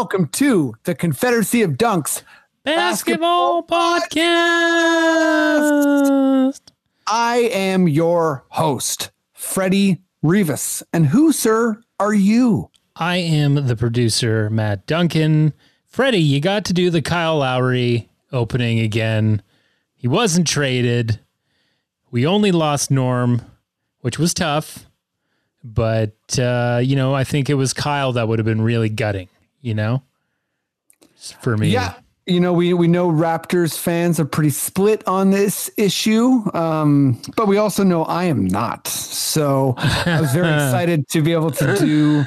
Welcome to the Confederacy of Dunks. Basketball Podcast. I am your host, Freddie Rivas. And who, sir, are you? I am the producer, Matt Duncan. Freddie, you got to do the Kyle Lowry opening again. He wasn't traded. We only lost Norm, which was tough. But, uh, you know, I think it was Kyle that would have been really gutting, you know, for me. Yeah. You know, we, we know Raptors fans are pretty split on this issue, um, but we also know I am not. So I was very excited to be able to do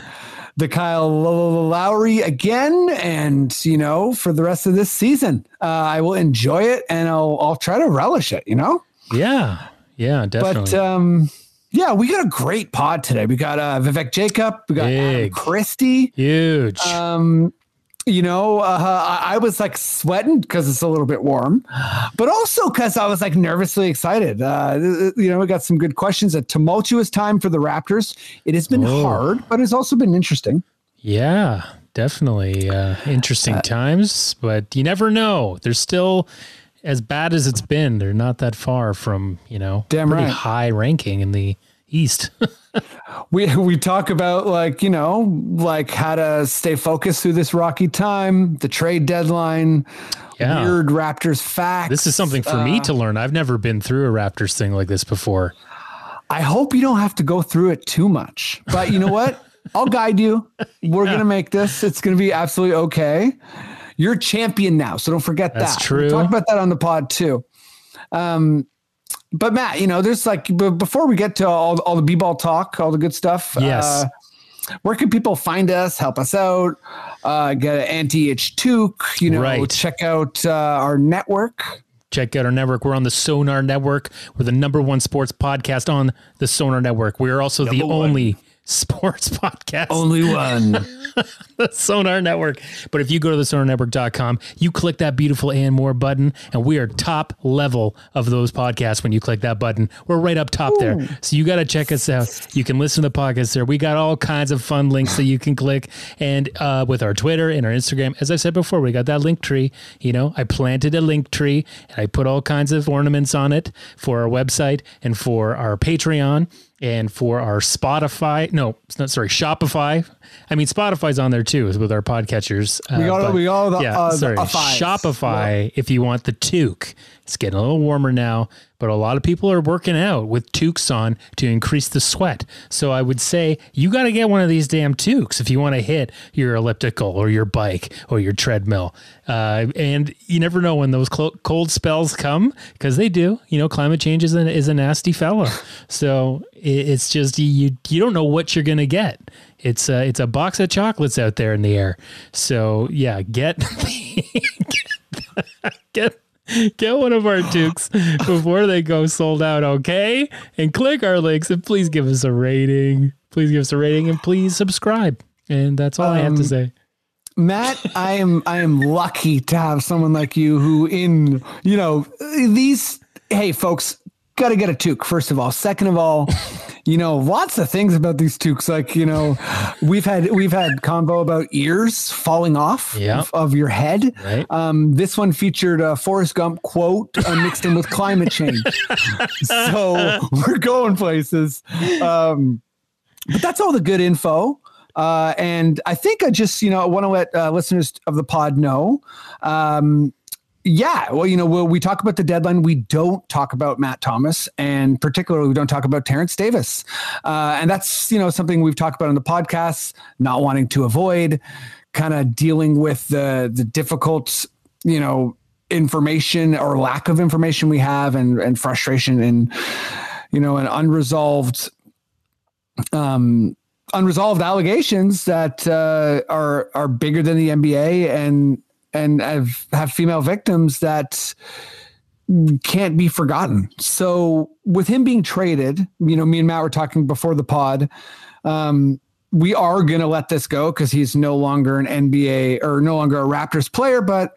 the Kyle Lowry again, and you know, for the rest of this season, uh, I will enjoy it and I'll I'll try to relish it. You know. Yeah. Yeah, definitely. But um, yeah, we got a great pod today. We got uh, Vivek Jacob, we got Adam Christie. Huge. Um, you know, uh, I I was like sweating because it's a little bit warm, but also because I was like nervously excited. Uh, you know, we got some good questions. A tumultuous time for the Raptors. It has been hard, but it's also been interesting. Yeah, definitely uh, interesting times, but you never know. They're still as bad as it's been. They're not that far from you know Damn pretty right. high ranking in the East. We we talk about like you know like how to stay focused through this rocky time, the trade deadline, Yeah. weird Raptors facts. this is something for me uh, to learn. I've never been through a Raptors thing like this before. I hope you don't have to go through it too much. But you know what? I'll guide you. We're gonna make this. It's gonna be absolutely okay. You're champion now, so don't forget That's that. true. We'll talk about that on the pod too. Um, but Matt, you know, there's like b- before we get to all all the b-ball talk, all the good stuff. Yes. Uh, where can people find us? Help us out. Uh, get an anti-itch toque. You know, Right. check out uh, our network. Check out our network. We're on the Sonar Network. We're the number one sports podcast on the Sonar Network. We are also the one. only sports podcast. Only one. the Sonar Network. But if you go to the sonarnetwork.com, you click that beautiful and more button, and we are top level of those podcasts when you click that button. We're right up top there. So you got to check us out. You can listen to the podcast there. We got all kinds of fun links that you can click. And uh, with our Twitter and our Instagram, as I said before, we got that link tree. You know, I planted a link tree and I put all kinds of ornaments on it for our website and for our Patreon and for our Spotify. No, it's not sorry, Shopify. I mean, Spotify's on there too, with our podcatchers. Uh, We got- we got the, yeah, uh, sorry, Afis. Shopify. If you want the toque, it's getting a little warmer now, but a lot of people are working out with toques on to increase the sweat. So I would say you got to get one of these damn toques if you want to hit your elliptical or your bike or your treadmill. Uh, and you never know when those cold spells come because they do. You know, climate change is a, is a nasty fella. So it, it's just you you don't know what you're gonna get. It's a, it's a box of chocolates out there in the air. So yeah, get get get one of our dukes before they go sold out, okay? And click our links and please give us a rating. Please give us a rating and please subscribe. And that's all I have to Um, say. Matt, I am I am lucky to have someone like you who in you know these hey folks got to get a toque first of all second of all you know lots of things about these toques like you know we've had we've had convo about ears falling off Yeah. of, of your head Right. um this one featured a Forrest Gump quote uh, mixed in with climate change so we're going places um but that's all the good info. Uh, and I think I just, you know, I want to let uh, listeners of the pod know. Um, yeah, well, you know, when we talk about the deadline, we don't talk about Matt Thomas, and particularly we don't talk about Terrence Davis. Uh, and that's, you know, something we've talked about on the podcast, not wanting to avoid, kind of dealing with the the difficult, you know, information or lack of information we have and and frustration and you know, an unresolved, um, unresolved allegations that uh, are are bigger than the NBA and and I've, have female victims that can't be forgotten. So with him being traded, you know, me and Matt were talking before the pod. Um, we are going to let this go because he's no longer an NBA or no longer a Raptors player, but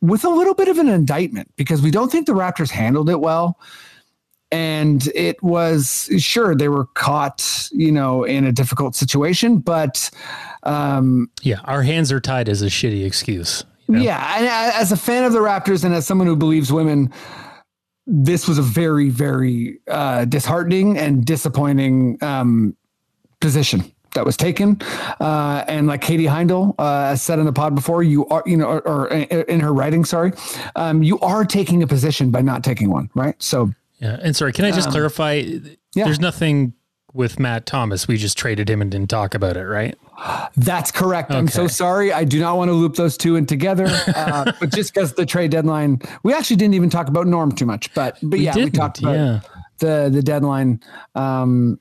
with a little bit of an indictment because we don't think the Raptors handled it well. And it was sure they were caught, you know, in a difficult situation, but um, yeah, our hands are tied is a shitty excuse. You know? yeah, and as a fan of the Raptors and as someone who believes women, this was a very, very uh, disheartening and disappointing um, position that was taken. Uh, and like Katie Heindl uh, said in the pod before, you are, you know, or, or in her writing, sorry, um, you are taking a position by not taking one, right? So Yeah. And sorry, can I just clarify? Um, yeah. There's nothing with Matt Thomas. We just traded him and didn't talk about it, right? That's correct. I'm so sorry. I do not want to loop those two in together. Uh, but just because the trade deadline, we actually didn't even talk about Norm too much. But but yeah, we talked about yeah. the the deadline. Um,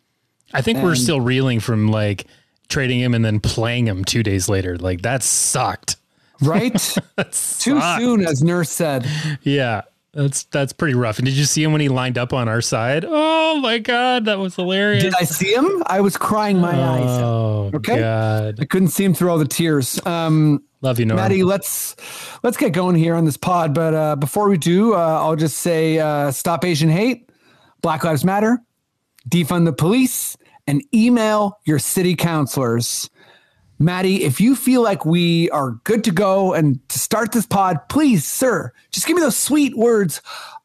I think we're still reeling from like trading him and then playing him two days later. Like that sucked. right? That Too soon, as Nurse said. Yeah. That's that's pretty rough. And did you see him when he lined up on our side? Oh my god, that was hilarious. Did I see him? I was crying my eyes. out. Oh Okay. god. I couldn't see him through all the tears. Um, Love you, Norm. Maddie, let's let's get going here on this pod. But uh, before we do, uh, I'll just say uh, stop Asian hate, Black Lives Matter, defund the police, and email your city councilors. Maddie, if you feel like we are good to go and to start this pod, please, sir, just give me those sweet words.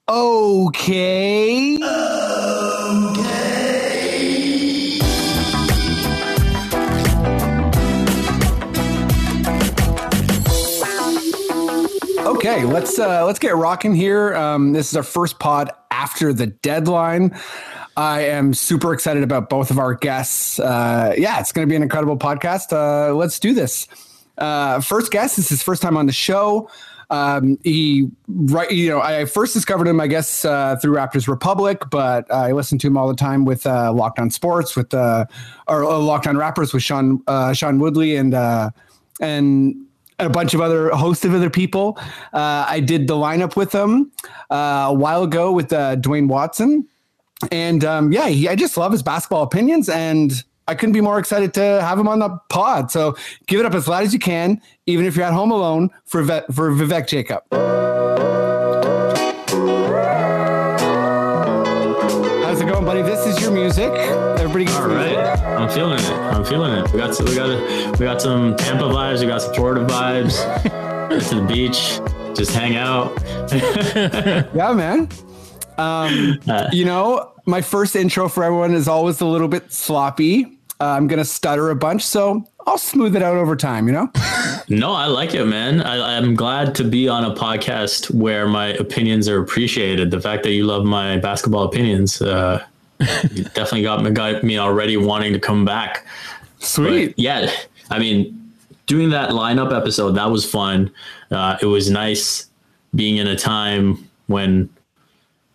Okay. Okay, let's uh, let's get rocking here. Um, this is our first pod after the deadline. I am super excited about both of our guests. Uh, yeah, it's going to be an incredible podcast. Uh, let's do this. Uh, first guest is his first time on the show. Um, he right, you know, I first discovered him, I guess, uh, through Raptors Republic, but I listen to him all the time with uh, Locked On Sports, with uh, or uh, Locked On Raptors with Sean uh, Sean Woodley and uh, and a bunch of other a host of other people. Uh, I did the lineup with them uh, a while ago with uh, Dwayne Watson, and um, yeah, he, I just love his basketball opinions, and I couldn't be more excited to have him on the pod. So give it up as loud as you can, even if you're at home alone, for Ve- for Vivek Jacob. How's it going, buddy? This is your music. Everybody gets All right, I'm feeling it. I'm feeling it. We got some, we got we got some Tampa vibes. We got some Florida vibes. To the beach, just hang out. Yeah, man. Um, Uh, you know, my first intro for everyone is always a little bit sloppy. Uh, I'm gonna stutter a bunch, so I'll smooth it out over time. You know. no, I like it, man. I, I'm glad to be on a podcast where my opinions are appreciated. The fact that you love my basketball opinions uh, definitely got me, got me already wanting to come back. Sweet. But yeah, I mean, doing that lineup episode that was fun. Uh, it was nice being in a time when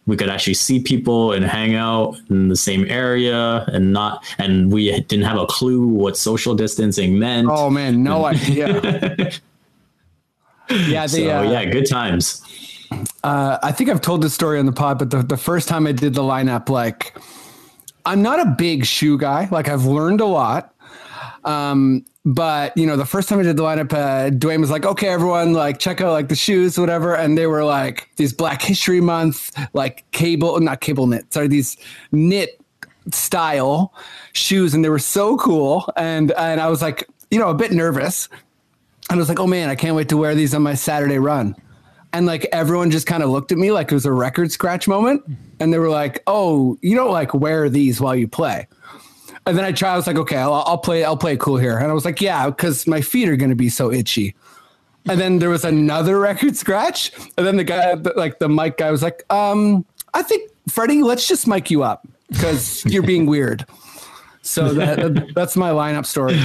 we could actually see people and hang out in the same area and not and we didn't have a clue what social distancing meant. Oh man, no idea. yeah, the, so uh, yeah, good times. uh, I think I've told this story on the pod, but the, the first time I did the lineup, like, I'm not a big shoe guy. Like, I've learned a lot. Um, but you know, the first time I did the lineup, uh, Dwayne was like, "Okay, everyone, like, check out like the shoes, whatever." And they were like these Black History Month, like cable, not cable knit, sorry, these knit style shoes, and they were so cool. And and I was like, you know, a bit nervous. And I was like, "Oh man, I can't wait to wear these on my Saturday run." And like everyone just kind of looked at me like it was a record scratch moment. And they were like oh you don't like wear these while you play. And then i tried i was like okay i'll, I'll play i'll play cool here. And i was like yeah because my feet are going to be so itchy. And then there was another record scratch. And then the guy like the mic guy was like um i think freddie let's just mic you up because you're being weird. So that, that's my lineup story.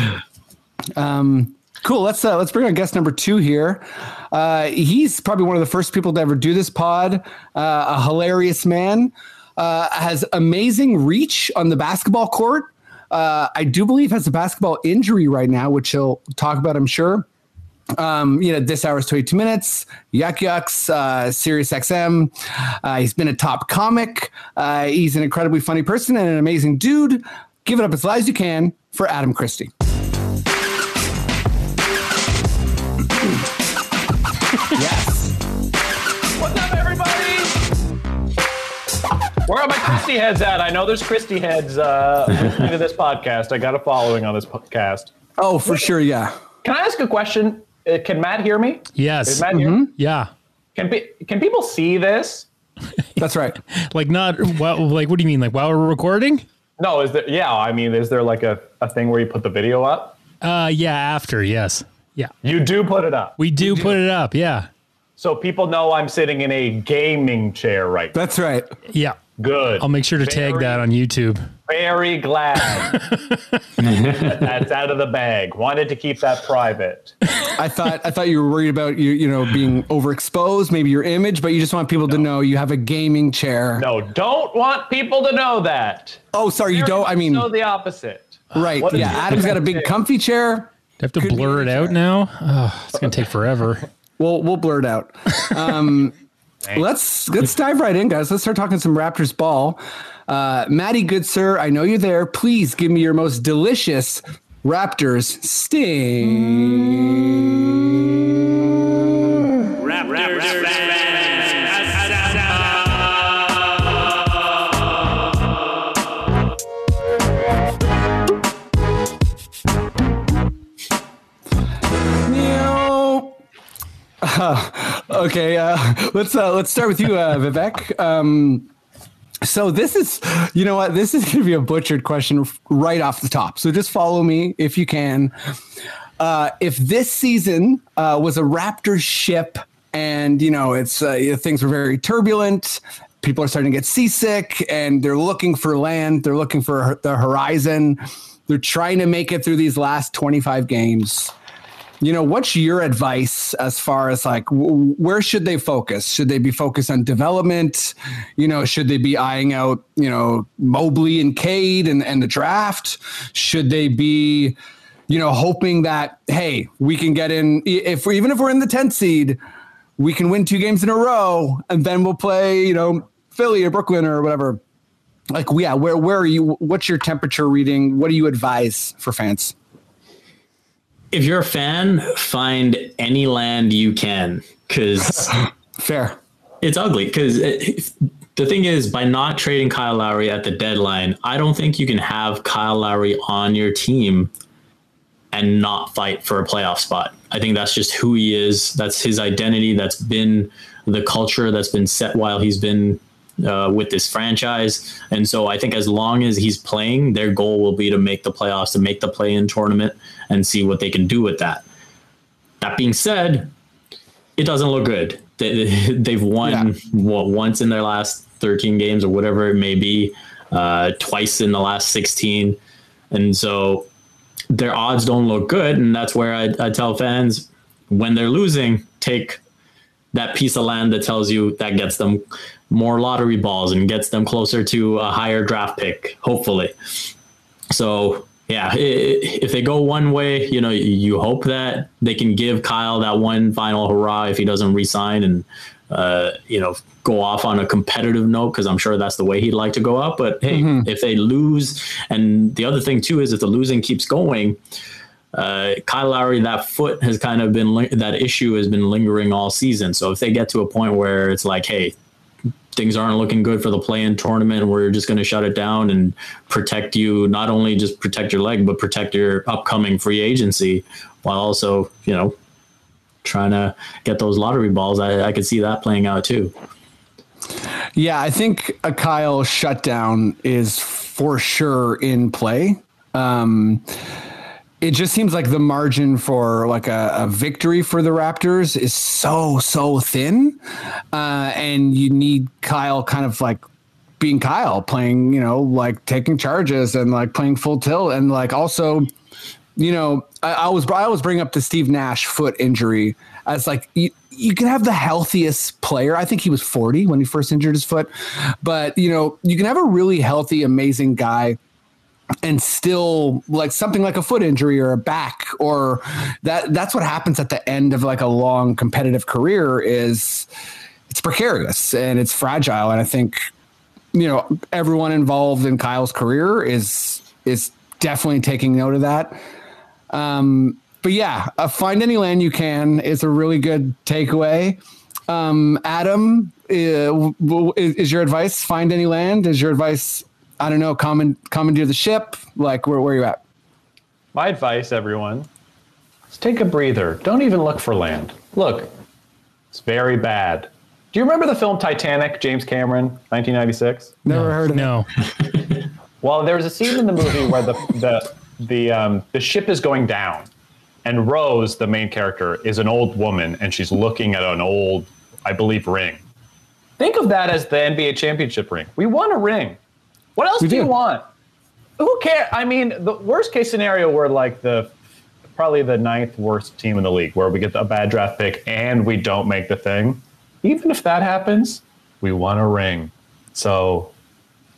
Um Cool. Let's uh, let's bring on guest number two here. Uh, he's probably one of the first people to ever do this pod. Uh, a hilarious man. uh, has amazing reach on the basketball court. Uh, I do believe has a basketball injury right now, which he'll talk about, I'm sure. Um, you know, this hour is 22 minutes, Yuk Yuk's, uh, Sirius XM. Uh, he's been a top comic. Uh, he's an incredibly funny person and an amazing dude. Give it up as loud as you can for Adam Christie. Where are my Christie heads at? I know there's Christie heads uh, listening to this podcast. I got a following on this podcast. Oh, for sure. Yeah. Can I ask a question? Uh, can Matt hear me? Yes. Is Matt here? Yeah. Can pe- can people see this? That's right. Like not well, like what do you mean? Like while we're recording? No, is there? Yeah, I mean, is there like a, a thing where you put the video up? Uh yeah, after, yes. Yeah. You do put it up, We do put it up, yeah. so people know I'm sitting in a gaming chair right. now. That's right. Yeah. Good. I'll make sure to tag that on YouTube. Very glad that that's out of the bag. Wanted to keep that private. I thought I thought you were worried about you you know being overexposed, maybe your image, but you just want people to know you have a gaming chair. No, don't want people to know that. Oh, sorry, you don't. I mean, so the opposite. right? What is Yeah. Adam's got a big comfy chair. Do I have to Could blur it your out now? Oh, it's gonna take forever. We'll we'll blur it out. Um, let's let's dive right in, guys. Let's start talking some Raptors ball. Uh, Maddie, good sir, I know you're there. Please give me your most delicious Raptors sting. Meow. Okay, uh, let's uh, let's start with you, uh, Vivek. Um, so this is, you know what, this is going to be a butchered question right off the top. So just follow me if you can. Uh, if this season uh, was a Raptors ship, and you know it's uh, things were very turbulent, people are starting to get seasick, and they're looking for land, they're looking for the horizon, they're trying to make it through these last twenty five games you know what's your advice as far as like w- where should they focus? Should they be focused on development? You know should they be eyeing out you know mobley and cade and, and the draft? Should they be you know hoping that hey we can get in if we, even if we're in the 10th seed we can win two games in a row and then we'll play you know philly or brooklyn or whatever. Like yeah where where are you what's your temperature reading? What do you advise for fans If you're a fan, find any land you can because fair it's ugly. Because the thing is, by not trading Kyle Lowry at the deadline, I don't think you can have Kyle Lowry on your team and not fight for a playoff spot. I think that's just who he is. That's his identity. That's been the culture that's been set while he's been uh, with this franchise. And so I think as long as he's playing, their goal will be to make the playoffs, to make the play in tournament, and see what they can do with that. That being said, it doesn't look good. They, they've won Yeah. what, once in their last 13 games or whatever it may be, uh, twice in the last 16. And so their odds don't look good. And that's where I, I tell fans when they're losing, take that piece of land that tells you that gets them more lottery balls and gets them closer to a higher draft pick, hopefully. So yeah, if they go one way, you know, you hope that they can give Kyle that one final hurrah if he doesn't resign and uh, you know go off on a competitive note because I'm sure that's the way he'd like to go out. But hey, if they lose, and the other thing too is if the losing keeps going, uh, Kyle Lowry, that foot has kind of been that issue has been lingering all season. So if they get to a point where it's like, hey, things aren't looking good for the play-in tournament, we're just going to shut it down and protect you. Not only just protect your leg, but protect your upcoming free agency, while also, you know, trying to get those lottery balls. I, I could see that playing out too. Yeah, I think a Kyle shutdown is for sure in play. Um, it just seems like the margin for like a, a victory for the Raptors is so so thin, uh, and you need Kyle kind of like being Kyle, playing you know like taking charges and like playing full tilt, and like also you know, I, I was I always bring up the Steve Nash foot injury as like you, you can have the healthiest player. I think he was 40 when he first injured his foot, but you know, you can have a really healthy, amazing guy and still like something like a foot injury or a back or that that's what happens at the end of like a long competitive career is it's precarious and it's fragile. And i think you know everyone involved in kyle's career is is definitely taking note of that. Um but yeah uh, find any land you can is a really good takeaway. Um adam uh, is your advice find any land is your advice i don't know common commandeer the ship like where, where are you at My advice, everyone, is take a breather. Don't even look for land. Look, it's very bad. Do you remember the film Titanic, James Cameron, 1996? never heard of it No. Well, there's a scene in the movie where the the the um, the ship is going down, and Rose, the main character, is an old woman, and she's looking at an old, I believe, ring. Think of that as the NBA championship ring. We won a ring. What else We do you want? Who cares? I mean, the worst case scenario, we're like the probably the ninth worst team in the league, where we get a bad draft pick and we don't make the thing. Even if that happens, we want a ring. So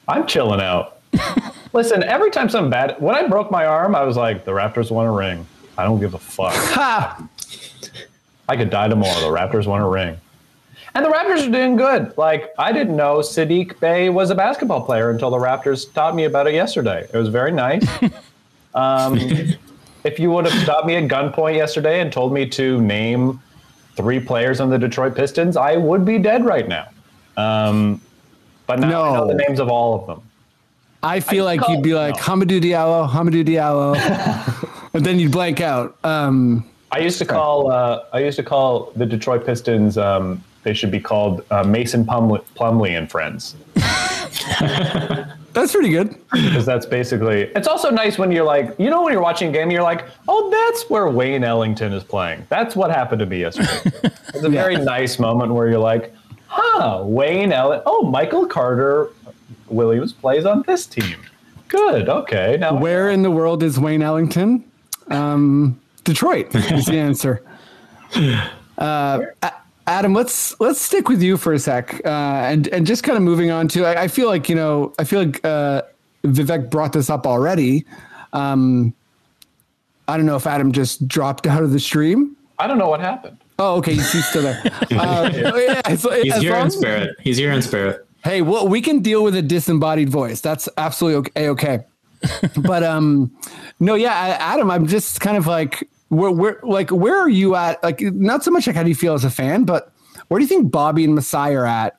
I'm chilling out. Listen, every time something bad, when I broke my arm, I was like, the Raptors won a ring. I don't give a fuck. I could die tomorrow. The Raptors won a ring. And the Raptors are doing good. Like, I didn't know Sadiq Bey was a basketball player until the Raptors taught me about it yesterday. It was very nice. um, if you would have stopped me at gunpoint yesterday and told me to name three players on the Detroit Pistons, I would be dead right now. Um, but now I know the names of all of them. I feel I like you'd be call- like no. Hamidou Diallo, Hamidou Diallo, and then you'd blank out. Um, I used to call uh, I used to call the Detroit Pistons. Um, they should be called uh, Mason Plumlee, Plumlee and Friends that's pretty good. because that's basically. It's also nice when you're like, you know, when you're watching a game, you're like, oh, that's where Wayne Ellington is playing. That's what happened to me yesterday. it's a very nice moment where you're like, huh, Wayne Ellington. Oh, Michael Carter Williams plays on this team. Good. Okay. Now Where in the world is Wayne Ellington? Um, Detroit is the answer. Uh, Adam, let's let's stick with you for a sec, uh, and and just kind of moving on to. I, I feel like you know, I feel like uh, Vivek brought this up already. Um, I don't know if Adam just dropped out of the stream. I don't know what happened. Oh, okay, he's, he's still there. Uh, yeah, as- He's as here long in spirit. He's here in spirit. Hey, well, we can deal with a disembodied voice. That's absolutely okay. okay. but um, no, yeah, Adam, I'm just kind of like, where, where, like, where are you at? Like, not so much like how do you feel as a fan, but where do you think Bobby and Masai are at?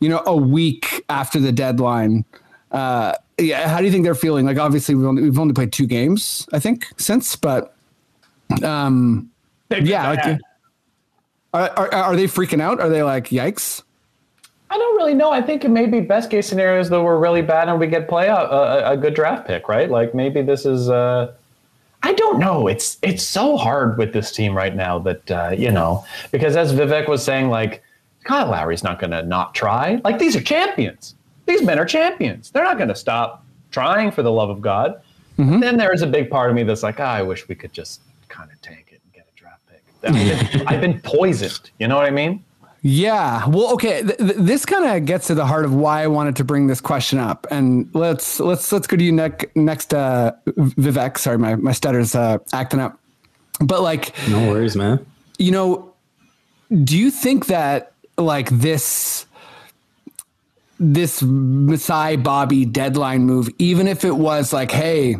You know, a week after the deadline. Uh, yeah, how do you think they're feeling? Like, obviously, we've only, we've only played two games, I think, since, but um, yeah, like, are, are, are they freaking out? Are they like, yikes? I don't really know. I think it may be best case scenarios though we're really bad and we get play out a, a good draft pick, right? Like maybe this is. Uh, I don't know. It's it's so hard with this team right now that uh, you know because as Vivek was saying, like Kyle Lowry's not going to not try. Like these are champions. These men are champions. They're not going to stop trying for the love of God. And Then there is a big part of me that's like, ah, I wish we could just kind of tank it and get a draft pick. I've been, I've been poisoned. You know what I mean? Yeah. Well, okay. Th- th- this kind of gets to the heart of why I wanted to bring this question up, and let's let's let's go to you next. Next, uh, Vivek. Sorry, my my stutter's uh, acting up. But like, No worries, man. you know, do you think that like this this Masai Bobby deadline move, even if it was like, hey,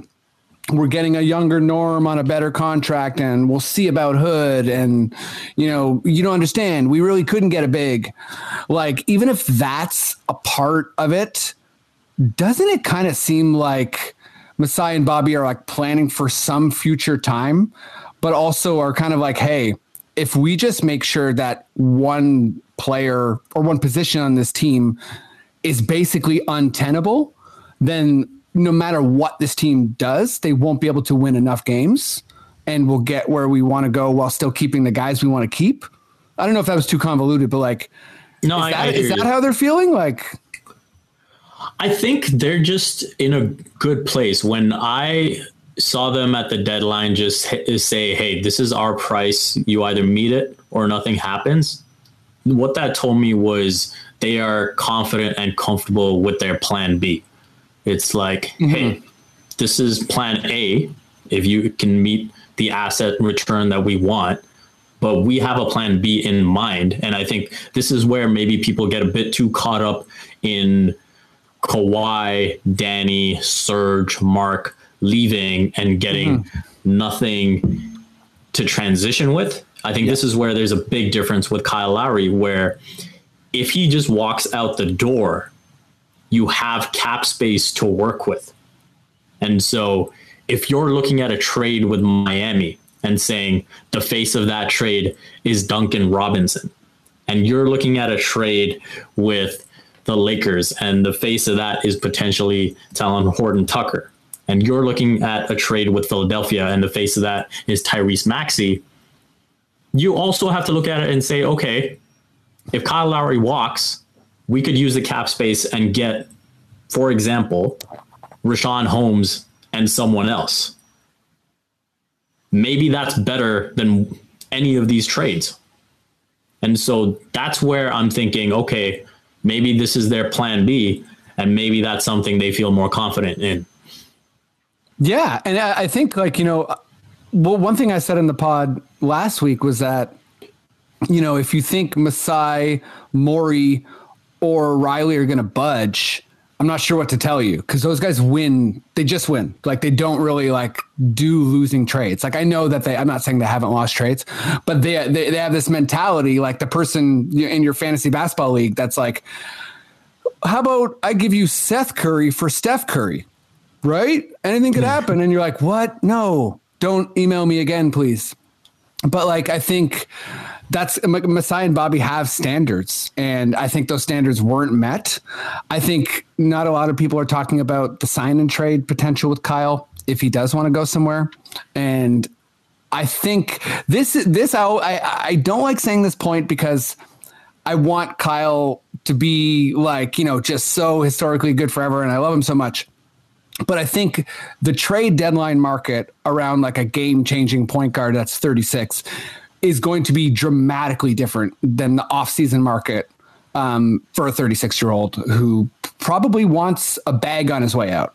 we're getting a younger norm on a better contract and we'll see about hood and you know you don't understand. We really couldn't get a big. Like even if that's a part of it doesn't it kind of seem like Masai and Bobby are like planning for some future time but also are kind of like hey if we just make sure that one player or one position on this team is basically untenable then no matter what this team does, they won't be able to win enough games and we'll get where we want to go while still keeping the guys we want to keep. I don't know if that was too convoluted, but like, No, is I, that, I is that how they're feeling? Like, I think they're just in a good place. When I saw them at the deadline just say, "Hey, this is our price. You either meet it or nothing happens." What that told me was they are confident and comfortable with their plan B. It's like, mm-hmm. "Hey, this is plan A. If you can meet the asset return that we want, but we have a plan B in mind." And I think this is where maybe people get a bit too caught up in Kawhi, Danny, Serge, Mark leaving and getting mm-hmm. nothing to transition with. I think this is where there's a big difference with Kyle Lowry, where if he just walks out the door, you have cap space to work with. And so if you're looking at a trade with Miami and saying the face of that trade is Duncan Robinson, and you're looking at a trade with the Lakers, and the face of that is potentially Talen Horton Tucker. And you're looking at a trade with Philadelphia, and the face of that is Tyrese Maxey. You also have to look at it and say, okay, if Kyle Lowry walks, we could use the cap space and get, for example, Richaun Holmes and someone else. Maybe that's better than any of these trades. And so that's where I'm thinking, okay, maybe this is their plan B, and maybe that's something they feel more confident in. Yeah, and I think like you know, well, one thing I said in the pod last week was that you know if you think Masai, Morey, or Riley are going to budge, I'm not sure what to tell you because those guys win. They just win. Like they don't really like do losing trades. Like I know that they. I'm not saying they haven't lost trades, but they they, they have this mentality. Like the person in your fantasy basketball league that's like, how about I give you Seth Curry for Steph Curry? right? Anything could happen. And you're like, what? No, don't email me again, please. But like, I think that's Masai and Bobby have standards, and I think those standards weren't met. I think not a lot of people are talking about the sign and trade potential with Kyle if he does want to go somewhere. And I think this this I I, don't like saying this point because I want Kyle to be like you know just so historically good forever, and I love him so much but I think the trade deadline market around like a game changing point guard that's 36 is going to be dramatically different than the offseason market um, for a 36 year old who probably wants a bag on his way out.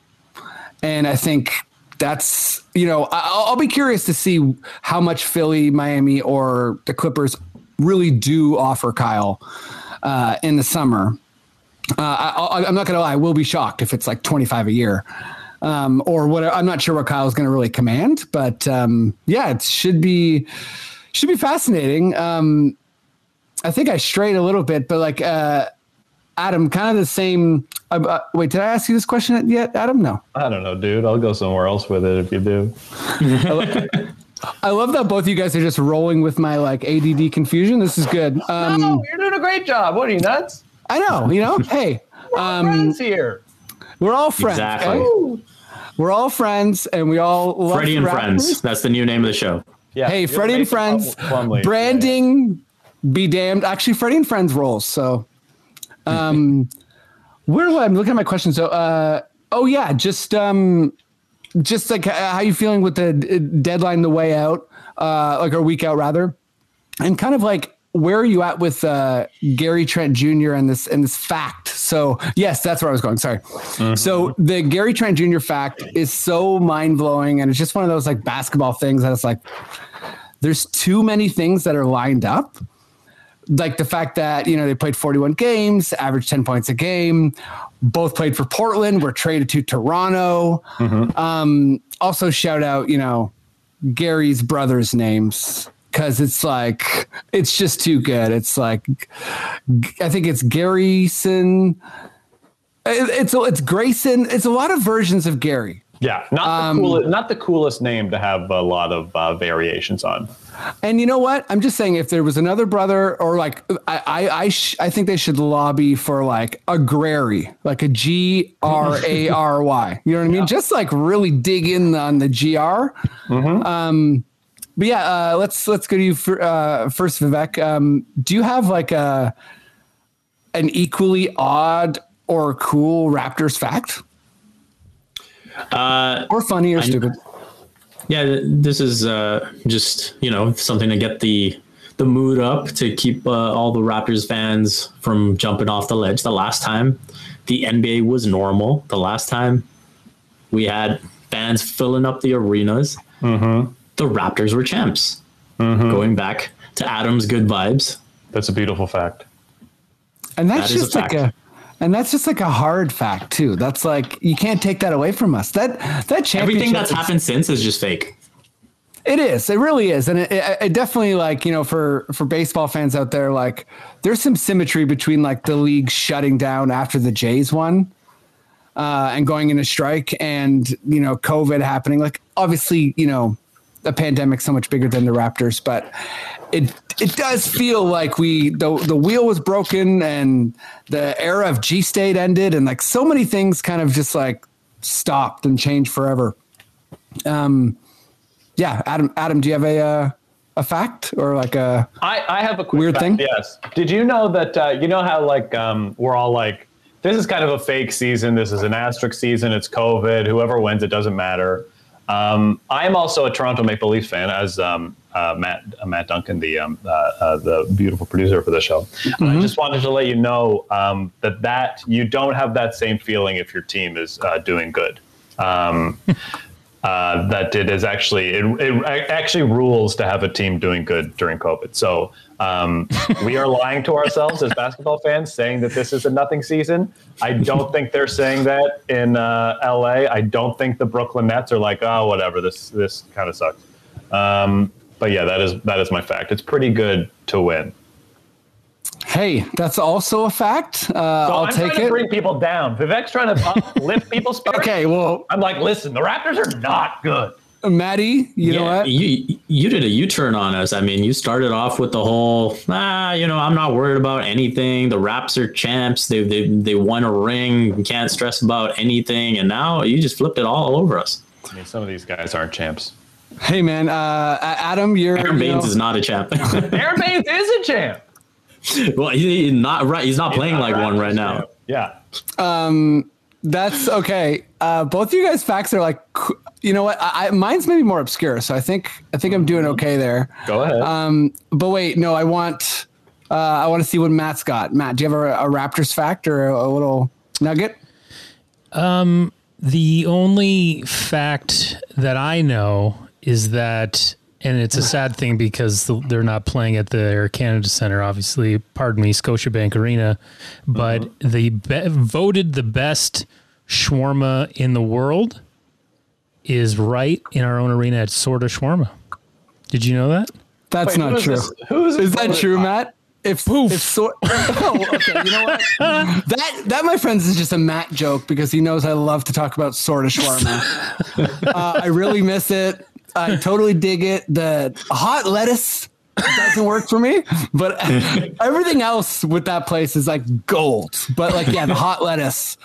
And I think that's, you know, I'll, I'll be curious to see how much Philly, Miami, or the Clippers really do offer Kyle uh, in the summer. Uh, I, I'm not going to lie, I will be shocked if it's like 25 a year. Um, or what I'm not sure what Kyle's going to really command, but um, yeah, it should be should be fascinating. Um, I think I strayed a little bit, but like uh, Adam, kind of the same. Uh, uh, wait, did I ask you this question yet, Adam? No. I don't know, dude. I'll go somewhere else with it if you do. I love that both of you guys are just rolling with my like ADD confusion. This is good. Um, no, you're doing a great job. What are you nuts? I know, you know. hey, um, Friends here. we're all friends. Exactly. okay? We're all friends, and we all love Freddie and the Friends. That's the new name of the show. Yeah. Hey, Freddie and Friends, Plumlee. branding, be damned. Actually, Freddie and Friends rolls. So, um, where I'm looking at my question. So, uh, oh yeah, just um, just like uh, how you feeling with the deadline, the way out, uh, like a week out rather, and kind of like where are you at with uh, Gary Trent Jr. and this and this fact? So yes, that's where I was going. Sorry. So the Gary Trent Jr. fact is so mind blowing, and it's just one of those like basketball things that it's like there's too many things that are lined up. Like the fact that, you know, they played 41 games, averaged 10 points a game, both played for Portland, were traded to Toronto. Um, also, shout out, you know, Gary's brothers' names because it's like, it's just too good. It's like, I think it's Garyson. It's, it's Grayson. It's a lot of versions of Gary. Yeah, not Um, the coolest, not the coolest name to have a lot of uh, variations on. And you know what? I'm just saying, if there was another brother, or like, I, I, I, sh- I think they should lobby for like a Grary, like a G R A R Y. You know what I mean? Just like really dig in on the GR. Um, but yeah, uh, let's let's go to you for, uh, first, Vivek. Um, do you have like a an equally odd or cool Raptors fact, Uh, or funny or stupid? yeah, this is uh, just you know something to get the the mood up to keep uh, all the Raptors fans from jumping off the ledge. The last time the NBA was normal, the last time we had fans filling up the arenas, the Raptors were champs. Going back to Adam's good vibes. That's a beautiful fact. And that's That is a just like a and that's just like a hard fact too. That's like you can't take that away from us. That that championship Everything that's is- happened since is just fake. It is. It really is, and it, it, it definitely like you know for for baseball fans out there, like there's some symmetry between like the league shutting down after the Jays won, uh, and going into strike, and you know COVID happening. Like obviously, you know, the pandemic's so much bigger than the Raptors, but it it does feel like we the the wheel was broken and the era of G State ended, and like so many things kind of just like stopped and changed forever. Um, yeah, Adam. Adam, do you have a uh, a fact or like a? I, I have a quick Weird fact, thing? Yes. Did you know that uh, you know how like um, we're all like this is kind of a fake season. This is an asterisk season. It's COVID. Whoever wins, it doesn't matter. Um, I am also a Toronto Maple Leafs fan, as um, uh, Matt uh, Matt Duncan, the um, uh, uh, the beautiful producer for the show. I just wanted to let you know um, that that you don't have that same feeling if your team is uh, doing good. Uh, that it is actually it, it actually rules to have a team doing good during COVID. So um, we are lying to ourselves as basketball fans, saying that this is a nothing season. I don't think they're saying that in uh, LA. I don't think the Brooklyn Nets are like, oh, whatever. This this kind of sucks. Um, but yeah, that is that is my fact. It's pretty good to win. Hey, that's also a fact. Uh, So I'll I'm take trying to it. bring people down. Vivek's trying to uplift people's spirits. Okay, well, I'm like, listen, the Raptors are not good. Maddie, you know what? You you did a U turn on us. I mean, you started off with the whole ah, you know, I'm not worried about anything. The Raps are champs. They they they won a ring. Can't stress about anything. And now you just flipped it all over us. I mean, some of these guys aren't champs. Hey, man, uh, Adam, you're. Aron you know- is not a champ. Aron Baynes is a champ. well, he's not right. He's not playing Not like one right now. champ. Yeah. That's okay. Uh, both of you guys' facts are like, you know what? I, I, mine's maybe more obscure, so I think I think I'm doing okay there. Go ahead. Um, but wait, no, I want uh, I want to see what Matt's got. Matt, do you have a, a Raptors fact or a, a little nugget? Um, The only fact that I know is that, and it's a sad thing because they're not playing at the Air Canada Center, obviously, pardon me, Scotiabank Arena, but the be- voted the best shawarma in the world is right in our own arena at Sorta Shawarma. Did you know that? That's Wait, not who is true. this- who is Is that true, by? Matt? If if so, oh, okay, you know what? That that my friends is just a Matt joke because he knows I love to talk about sorta shawarma. uh, I really miss it. I totally dig it. The hot lettuce doesn't work for me, but everything else with that place is like gold. But like, yeah, the hot lettuce.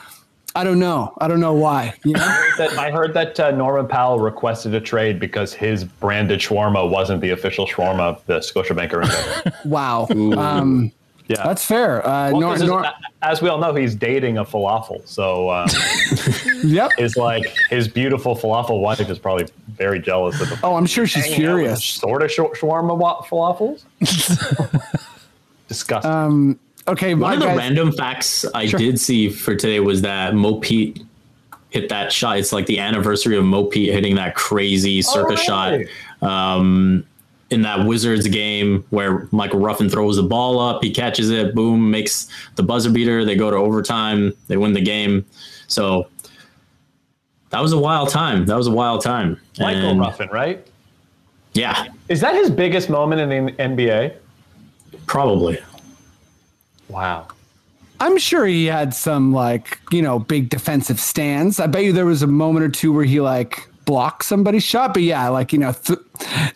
I don't know. I don't know why. You know? that I heard that uh, Norman Powell requested a trade because his branded shawarma wasn't the official shawarma of the Scotiabank Arena. Wow. Um, Yeah. that's fair. Uh, Well, Nor- Nor- as- as we all know, he's dating a falafel. So um, yep. his like his beautiful falafel wife is probably very jealous of the. Oh, I'm sure she's furious. Sort of shawarma wa- falafels. Disgusting. Okay, One of the guys- random facts I did see for today was that Mo Pete hit that shot. It's like the anniversary of Mo Pete hitting that crazy circus really? shot um, in that Wizards game where Michael Ruffin throws the ball up, he catches it, boom, makes the buzzer beater. They go to overtime, they win the game. So that was a wild time. That was a wild time. Michael And, Ruffin, right? Yeah, Is that his biggest moment in the NBA? probably. Wow. I'm sure he had some like, you know, big defensive stands. I bet you there was a moment or two where he like blocked somebody's shot. But yeah, like, you know, th-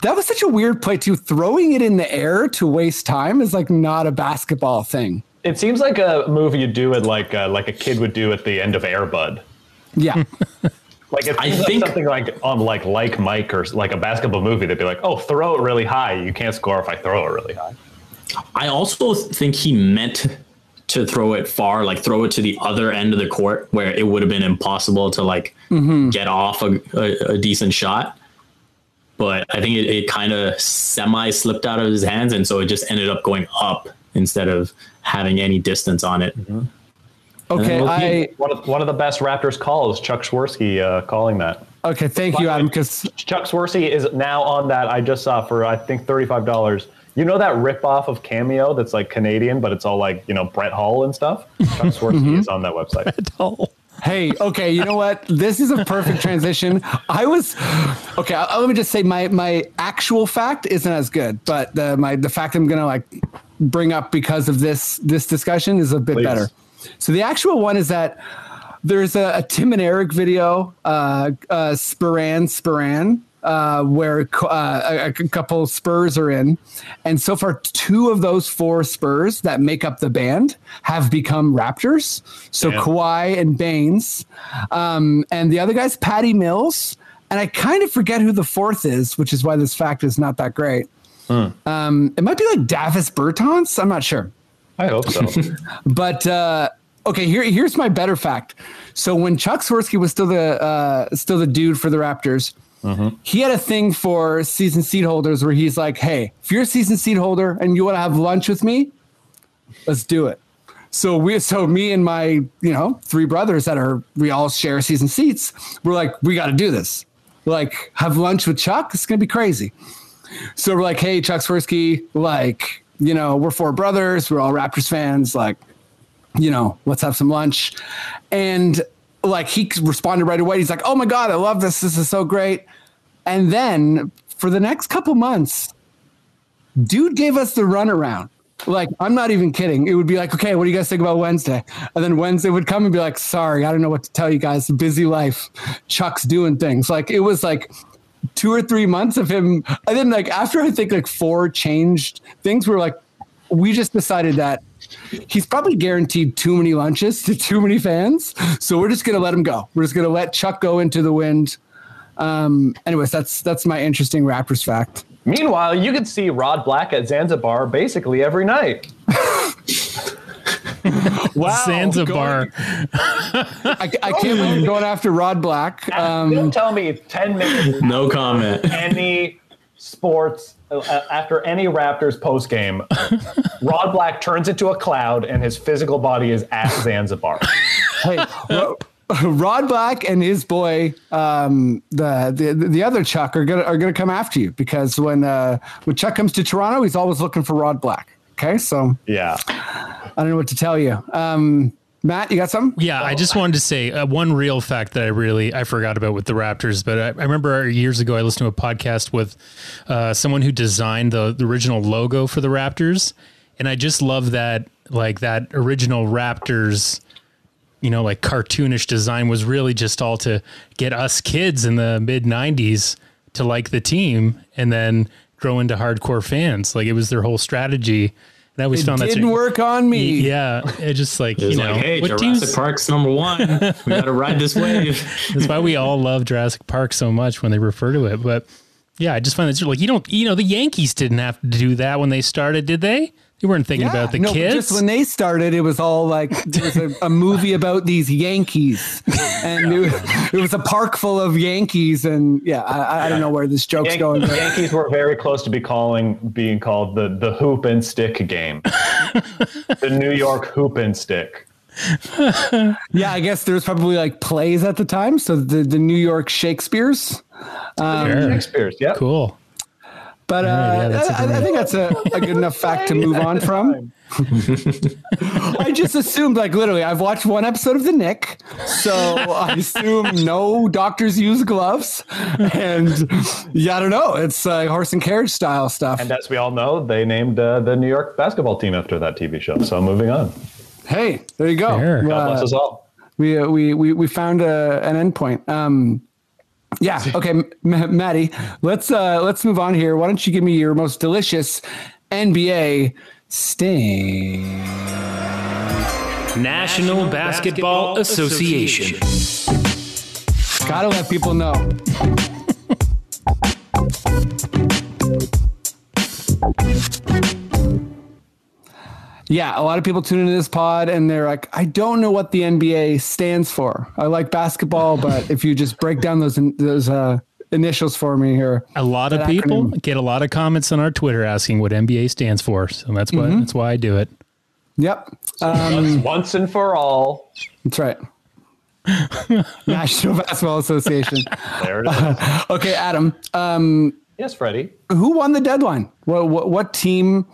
that was such a weird play too. Throwing it in the air to waste time is like not a basketball thing. It seems like a move you do it like uh, like a kid would do at the end of Air Bud. Yeah. Like it I think- something like on like like Mike or like a basketball movie. They'd be like, "Oh, throw it really high. You can't score if I throw it really high." I also think he meant to throw it far, like throw it to the other end of the court where it would have been impossible to like get off a, a, a decent shot. but I think it, it kind of semi slipped out of his hands, and so it just ended up going up instead of having any distance on it. Okay, we'll I One of, one of the best Raptors calls, Chuck Swirsky uh, calling that. okay. Thank you, Adam. Because Chuck Swirsky is now on that. I just saw for I think thirty five dollars. You know that ripoff of Cameo that's like Canadian, but it's all like you know Brett Hall and stuff. Chuck Swirsky is on that website. Oh. Hey, okay, you know what? This is a perfect transition. I was okay. i let me just say my my actual fact isn't as good, but the my the fact I'm gonna like bring up because of this this discussion is a bit Please. better. So the actual one is that there's a, a Tim and Eric video, uh, uh, Spiran Spiran, uh, where uh, a, a couple Spurs are in, and so far two of those four Spurs that make up the band have become Raptors. So Damn. Kawhi and Baynes, um, and the other guy's Patty Mills, and I kind of forget who the fourth is, which is why this fact is not that great. Um, it might be like Davis Bertans. I'm not sure. I hope so. But uh, okay, here here's my better fact. So when Chuck Swirsky was still the uh, still the dude for the Raptors, he had a thing for season seat holders where he's like, "Hey, if you're a season seat holder and you want to have lunch with me, let's do it." So we, so me and my, you know, three brothers that are we all share season seats. We're like, we got to do this. Like, have lunch with Chuck. It's gonna be crazy. So we're like, hey, Chuck Swirsky, like, you know, we're four brothers. We're all Raptors fans. Like, you know, let's have some lunch. And like, he responded right away. He's like, oh my God, I love this. This is so great. And then for the next couple months, dude gave us the runaround. Like, I'm not even kidding. It would be like, okay, what do you guys think about Wednesday? And then Wednesday would come and be like, sorry, I don't know what to tell you guys. Busy life. Chuck's doing things. Like, it was like, two or three months of him. And then like after I think like four changed things, we were like, we just decided that he's probably guaranteed too many lunches to too many fans. So we're just gonna let him go. We're just gonna let Chuck go into the wind. Um, anyways, that's that's my interesting Raptors fact. Meanwhile, you can see Rod Black at Zanzibar basically every night. Wow, Zanzibar. going- I, I can't believe you're going after Rod Black. Um, Don't tell me ten minutes No comment. any sports after any Raptors post game, Rod Black turns into a cloud and his physical body is at Zanzibar. hey, Rod Black and his boy, um, the, the the other Chuck, are gonna are gonna come after you because when uh, when Chuck comes to Toronto, he's always looking for Rod Black. Okay, so Yeah. I don't know what to tell you. Um, Matt, you got some? Yeah, I just wanted to say uh, one real fact that I really I forgot about with the Raptors, but I, I remember years ago I listened to a podcast with uh, someone who designed the, the original logo for the Raptors, and I just love that like that original Raptors, you know, like cartoonish design was really just all to get us kids in the mid '90s to like the team, and then grow into hardcore fans. Like it was their whole strategy. And I always It found that didn't work on me. Yeah, it just like It you know, like, hey, what Jurassic teams- Park's number one. We got to ride this wave. That's why we all love Jurassic Park so much when they refer to it. But yeah, I just find that like you don't, you know, the Yankees didn't have to do that when they started, did they? They weren't thinking about the no, kids. Just when they started, it was all like it was a, a movie about these Yankees, and it, it was a park full of Yankees, and yeah, I, I don't know where this joke's Yan- going. but- Yankees were very close to be calling being called the the hoop and stick game. the New York hoop and stick. Yeah, I guess there was probably like plays at the time, so the the New York Shakespeare's. Sure. Shakespeare's, yeah. Cool. But uh, yeah, that's a I, I think that's a, a good enough fact to move on from. I just assumed, like, literally, I've watched one episode of The Knick, so I assume no doctors use gloves, and yeah, I don't know, it's uh, horse and carriage style stuff. And as we all know, they named uh, the New York basketball team after that TV show. So moving on. hey, there you go. Fair. God Uh, bless us all. we, uh, we we we found a, an endpoint. Um, yeah. Okay, M- Maddie, let's uh, let's move on here. Why don't you give me your most delicious NBA sting? National Basketball Association. Gotta let people know. Yeah, a lot of people tune into this pod and they're like, I don't know what the NBA stands for. I like basketball, but if you just break down those those uh, initials for me here. A lot of That people acronym. get a lot of comments on our Twitter asking what NBA stands for, so that's why Mm-hmm. that's why I do it. Yep, um, once, once and for all. that's right. National Basketball Association. There it is. Okay, Adam. Um, yes, Freddie. who won the deadline? What what, what team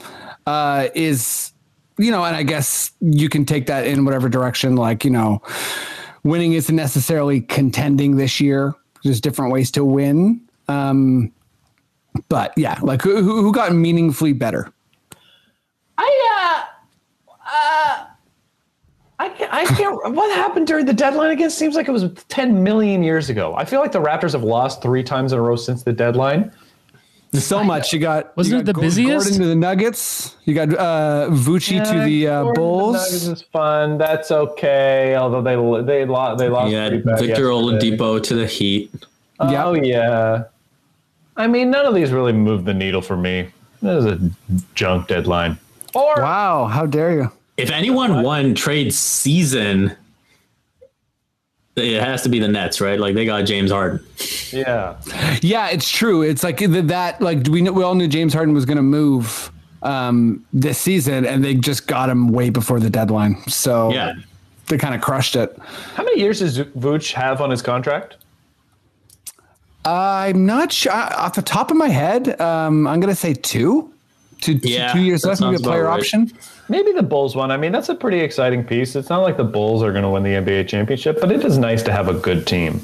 uh, is you know? And I guess you can take that in whatever direction. Like you know, winning isn't necessarily contending this year. There's different ways to win. Um, but yeah, like who, who got meaningfully better? I uh, uh, I can't, I can't. what happened during the deadline again? Seems like it was 10 million years ago. I feel like the Raptors have lost three times in a row since the deadline. So much. You got Wasn't you it the got busiest? Gordon to the Nuggets. You got uh, Vooch to the uh, Gordon to Bulls. Nuggets is fun. That's okay. Although they they lost they lost. Yeah, Victor yesterday. Oladipo to the Heat. Oh yeah. I mean, none of these really moved the needle for me. This is a junk deadline. Or Wow, how dare you? If anyone won trade season, it has to be the Nets, right? Like they got James Harden. yeah, Yeah, it's true. It's like that. Like we kn- we all knew James Harden was going to move um, this season, and they just got him way before the deadline. So Yeah. they kind of crushed it. how many years does Vooch have on his contract? I'm not sure off the top of my head. Um, I'm going to say two, two, two- Yeah, two years left. Maybe a player right. option. Maybe the Bulls one. I mean, that's a pretty exciting piece. It's not like the Bulls are going to win the NBA championship, but it is nice to have a good team.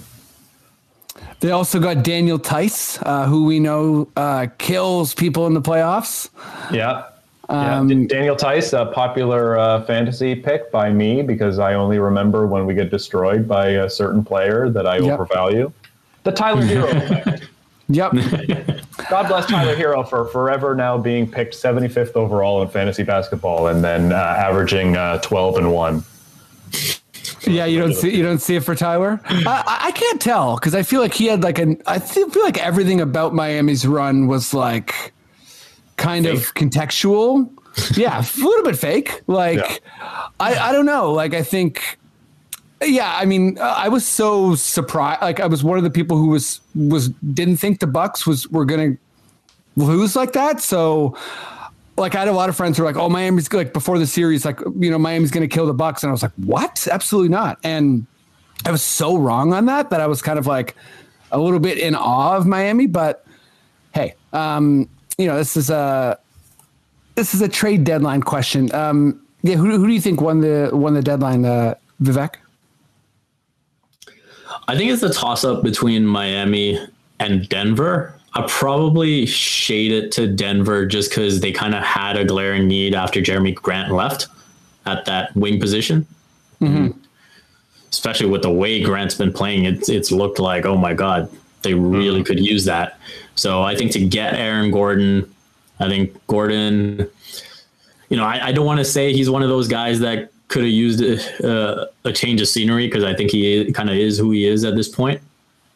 They also got Daniel Theis, uh, who we know uh, kills people in the playoffs. Yeah. Yeah, Um, D- Daniel Theis, a popular uh, fantasy pick by me because I only remember when we get destroyed by a certain player that I Yep. overvalue. The Tyler Herro effect. Yep. God bless Tyler Herro for forever now being picked 75th overall in fantasy basketball and then uh, averaging uh, 12 and one. Yeah, you don't see you don't see it for Tyler. I, I- can't tell because I feel like he had like an. I feel like everything about Miami's run was like kind of contextual. Yeah, a little bit fake. Like Yeah. I I don't know. Like I think. Yeah, I mean, I was so surprised. Like I was one of the people who was was didn't think the Bucks was were gonna lose like that. So like I had a lot of friends who were like, "Oh, Miami's like before the series, like you know, Miami's to kill the Bucks," and I was like, "What? Absolutely not!" And I was so wrong on that that I was kind of like a little bit in awe of Miami. But hey, um, you know, this is a this is a trade deadline question. Um, yeah, who, who do you think won the won the deadline, uh, Vivek? I think it's a toss up between Miami and Denver. I probably shade it to Denver just because they kind of had a glaring need after Jerami Grant left at that wing position. Mm-hmm. Especially with the way Grant's been playing, it's it's looked like oh my god, they really mm. could use that. So I think to get Aaron Gordon, I think Gordon, you know, I, I don't want to say he's one of those guys that could have used a, a change of scenery because I think he kind of is who he is at this point.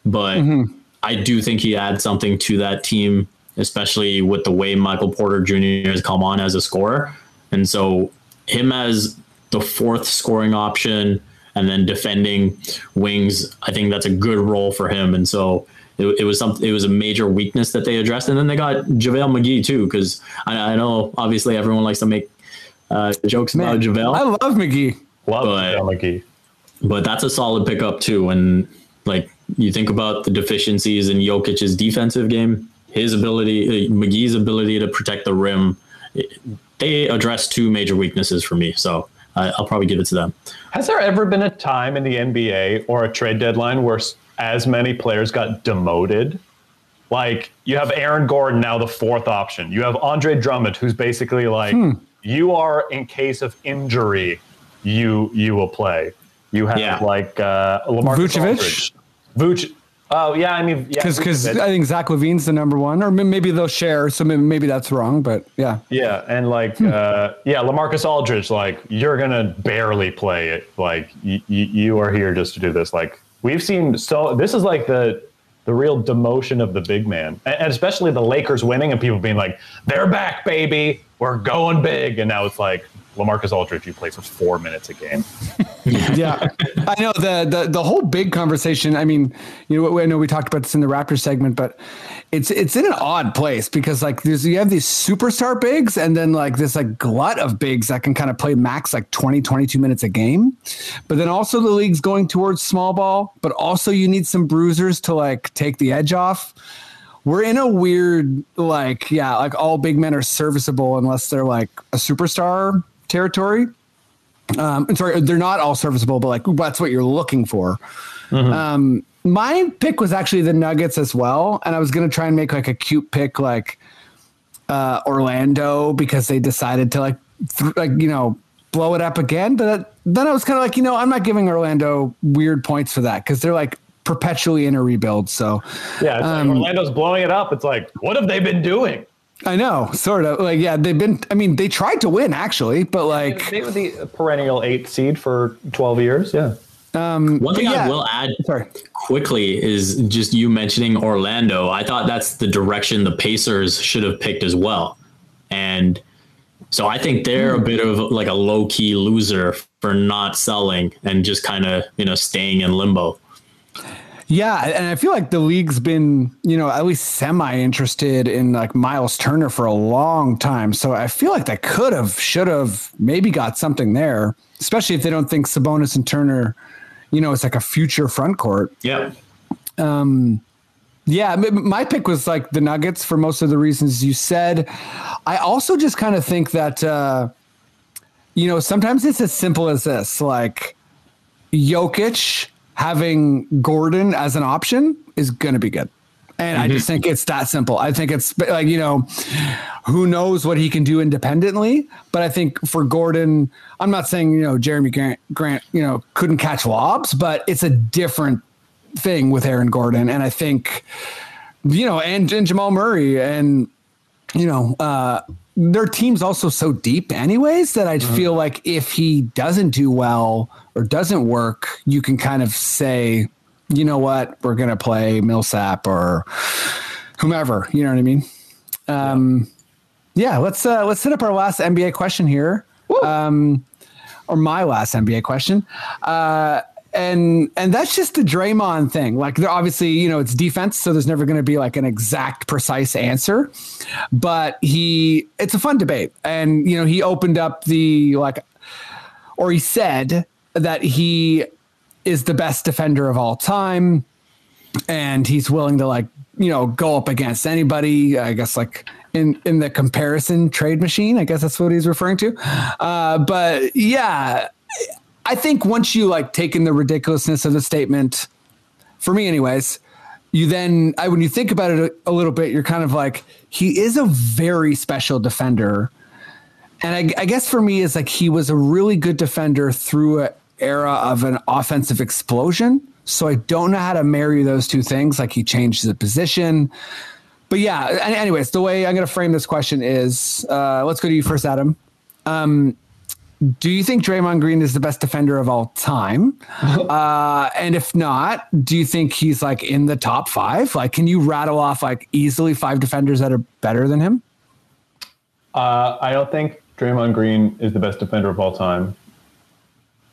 But mm-hmm. I do think he adds something to that team, especially with the way Michael Porter Jr. has come on as a scorer. And so him as the fourth scoring option and then defending wings, I think that's a good role for him. And so it, it was something. It was a major weakness that they addressed, and then they got JaVale McGee too, because I, I know obviously everyone likes to make uh, jokes about JaVale. I love McGee. Love But- John McGee. but that's a solid pickup too. And like you think about the deficiencies in Jokic's defensive game, his ability, uh, McGee's ability to protect the rim, it- they address two major weaknesses for me. So I, I'll probably give it to them. Has there ever been a time in the NBA or a trade deadline where as many players got demoted? Like you have Aaron Gordon now the fourth option. You have Andre Drummond who's basically like you are in case of injury, you you will play. You have Yeah. like uh, LaMarcus Vucevic? Aldridge. Vuce. Oh yeah, I mean yeah, Because because I think Zach LaVine's the number one, or maybe they'll share. So maybe, maybe that's wrong, but yeah. Yeah, and like, uh, yeah, LaMarcus Aldridge, like, you're gonna barely play it. Like, y- y- you are here just to do this. Like, we've seen so. This is like the the real demotion of the big man, and, especially the Lakers winning and people being like, "They're back, baby. We're going big." And now it's like LaMarcus Aldridge, you play for four minutes a game. yeah, I know the, the the whole big conversation. I mean, you know, I know we talked about this in the Raptors segment, but it's it's in an odd place because like there's you have these superstar bigs and then like this like glut of bigs that can kind of play max like 20 22 minutes a game but then also the league's going towards small ball but also you need some bruisers to like take the edge off we're in a weird like yeah like all big men are serviceable unless they're like a superstar territory um sorry they're not all serviceable but like that's what you're looking for um my pick was actually the nuggets as well and i was going to try and make like a cute pick like uh orlando because they decided to like th- like you know blow it up again but then i was kind of like you know i'm not giving orlando weird points for that because they're like perpetually in a rebuild so Yeah, Um, like Orlando's blowing it up. It's like, what have they been doing? I know, sort of. Like, yeah, they've been. I mean, they tried to win actually, but like, They were the perennial eighth seed for 12 years. Yeah. Um, One thing yeah. I will add Sorry. quickly is just you mentioning Orlando. I thought that's the direction the Pacers should have picked as well. And so I think they're a hmm. bit of like a low key loser for not selling and just kind of, you know, staying in limbo. Yeah, and I feel like the league's been, you know, at least semi interested in like Miles Turner for a long time. So I feel like they could have, should have, maybe got something there, especially if they don't think Sabonis and Turner, you know, it's like a future front court. Yeah. Um, yeah, my pick was like the Nuggets for most of the reasons you said. I also just kind of think that uh, you know sometimes it's as simple as this: like Jokic having Gordon as an option is going to be good, and I just think it's that simple. I think it's like you know who knows what he can do independently, but I think for Gordon, I'm not saying you know Jerami Grant, Grant you know couldn't catch lobs, but it's a different thing with Aaron Gordon. And I think, you know, and, and Jamal Murray and, you know, uh, their team's also so deep anyways that I feel like if he doesn't do well or doesn't work, you can kind of say, you know what, we're going to play Millsap or whomever, you know what I mean? Um, yeah, let's, uh, let's set up our last NBA question here. Um, or my last NBA question. Uh, and and that's just the Draymond thing. Like they're obviously, you know, it's defense, so there's never going to be like an exact precise answer. But he it's a fun debate. And you know, he opened up the like or he said that he is the best defender of all time and he's willing to like, you know, go up against anybody, I guess like in in the comparison trade machine, I guess that's what he's referring to. Uh but yeah, I think once you like take in the ridiculousness of the statement, for me, anyways, you then I when you think about it a, a little bit, you're kind of like he is a very special defender, and I, I guess for me, it's like he was a really good defender through an era of an offensive explosion. So I don't know how to marry those two things. Like he changed the position. But yeah, anyways, the way I'm going to frame this question is uh, let's go to you first, Adam. Do you think Draymond Green is the best defender of all time? uh, and if not, do you think he's like in the top five? Like, can you rattle off like easily five defenders that are better than him? Uh, I don't think Draymond Green is the best defender of all time.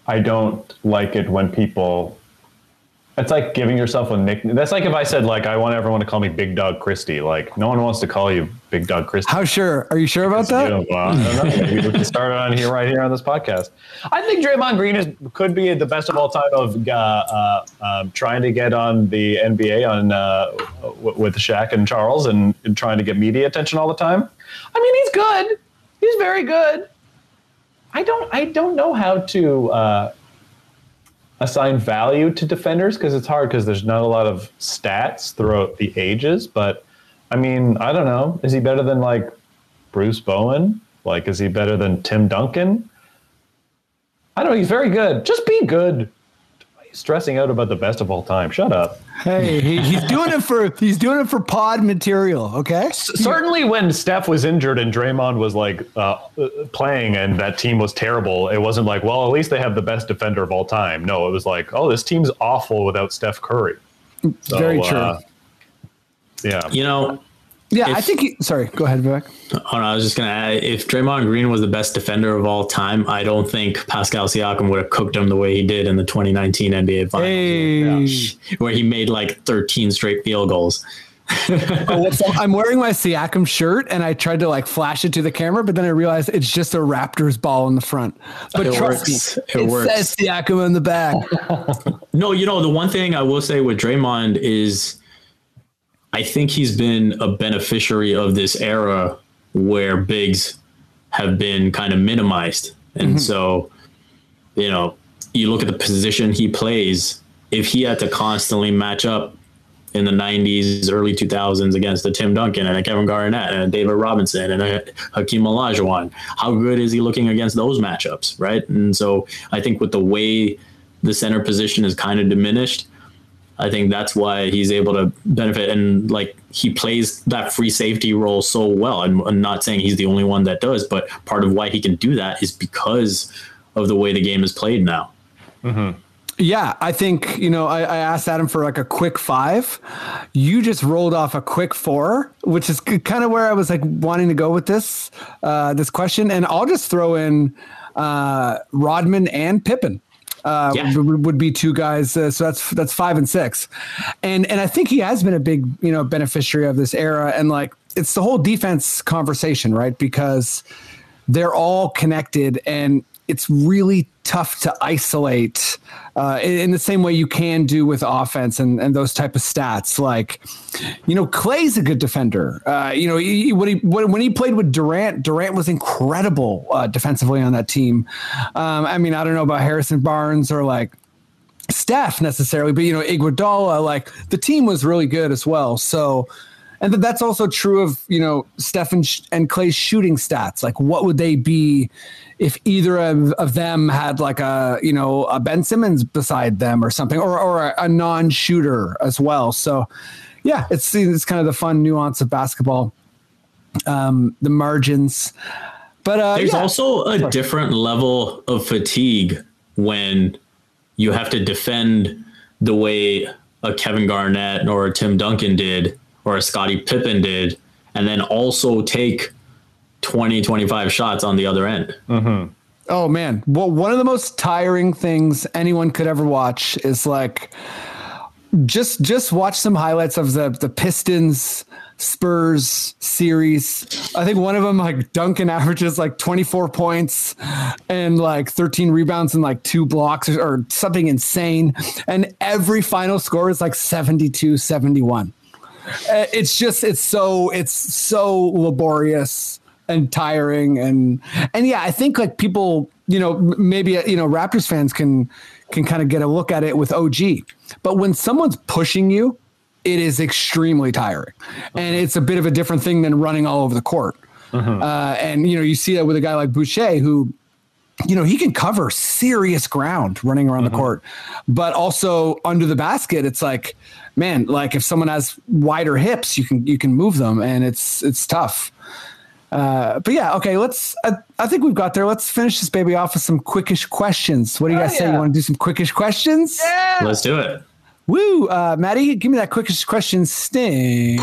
I don't like it when people. It's like giving yourself a nickname. That's like if I said like I want everyone to call me Big Dog Christie. Like no one wants to call you Big Dog Christie. How sure? Are you sure about that? You know, well, I don't know. Maybe we can start it on here, right here on this podcast. I think Draymond Green is could be the best of all time of uh, uh, um, trying to get on the NBA on uh, w- with Shaq and Charles and, and trying to get media attention all the time. I mean, he's good. He's very good. I don't. I don't know how to uh, assign value to defenders because it's hard because there's not a lot of stats throughout the ages. But I mean, I don't know. Is he better than like Bruce Bowen? Like, is he better than Tim Duncan? I don't know. He's very good. Just be good. He's stressing out about the best of all time. Shut up. Hey, he, he's doing it for he's doing it for pod material. Okay. Certainly, when Steph was injured and Draymond was like uh, uh, playing and that team was terrible, it wasn't like, well, at least they have the best defender of all time. No, it was like, oh, this team's awful without Steph Curry. So, Very true. uh, yeah. You know, Yeah, If- I think. He, sorry, go ahead, Vivek. Oh, no, I was just gonna add, if Draymond Green was the best defender of all time, I don't think Pascal Siakam would have cooked him the way he did in the 2019 NBA Finals, Hey, where he made like 13 straight field goals. Oh, what's up? I'm wearing my Siakam shirt, and I tried to like flash it to the camera, but then I realized it's just a Raptors ball in the front. But It trust works. me, It it, works. says Siakam in the back. No, you know, the one thing I will say with Draymond is I think he's been a beneficiary of this era where bigs have been kind of minimized. And mm-hmm. so, you know, you look at the position he plays, if he had to constantly match up in the 90s, early 2000s against a Tim Duncan and a Kevin Garnett and a David Robinson and a Hakeem Olajuwon, how good is he looking against those matchups, right? And so I think with the way the center position is kind of diminished, I think that's why he's able to benefit and like he plays that free safety role so well. And I'm not saying he's the only one that does, but part of why he can do that is because of the way the game is played now. Yeah, I think you know. I, I asked Adam for like a quick five. You just rolled off a quick four, which is kind of where I was like wanting to go with this uh, this question. And I'll just throw in uh, Rodman and Pippen. Uh, Yeah. would, would be two guys. Uh, so that's that's five and six, and and I think he has been a big you know beneficiary of this era. And like it's the whole defense conversation, right? Because they're all connected and it's really tough to isolate uh, in, in the same way you can do with offense and, and those type of stats. Like, you know, Clay's a good defender. Uh, you know, he, when he when, he played with Durant, Durant was incredible uh, defensively on that team. Um, I mean, I don't know about Harrison Barnes or like Steph necessarily, but you know, Iguodala, like the team was really good as well. So, and th- that's also true of you know Steph and, Sh- and Clay's shooting stats. Like, what would they be if either of, of them had like a you know a Ben Simmons beside them or something, or or a, a non-shooter as well. So, yeah, it's it's kind of the fun nuance of basketball, um, the margins. But uh, There's yeah. also a different level of fatigue when you have to defend the way a Kevin Garnett or a Tim Duncan did or a Scottie Pippen did, and then also take 20, 25 shots on the other end. Mm-hmm. Oh man, well, one of the most tiring things anyone could ever watch is like just just watch some highlights of the the Pistons Spurs series. I think one of them like Duncan averages like 24 points and like 13 rebounds and like two blocks or, or something insane and every final score is like 72 71. Uh, It's just it's so it's so laborious and tiring and and yeah i think like people you know maybe uh, you know raptors fans can can kind of get a look at it with og but when someone's pushing you it is extremely tiring. And it's a bit of a different thing than running all over the court. Uh, and you know you see that with a guy like boucher who you know he can cover serious ground running around the court. But also under the basket it's like man like if someone has wider hips you can you can move them and it's it's tough uh, but yeah, okay. Let's. I, I think we've got there. Let's finish this baby off with some quickish questions. What do you guys say? You want to do some quickish questions? Yeah. Let's do it. Woo, uh, Maddie, give me that quickish question sting.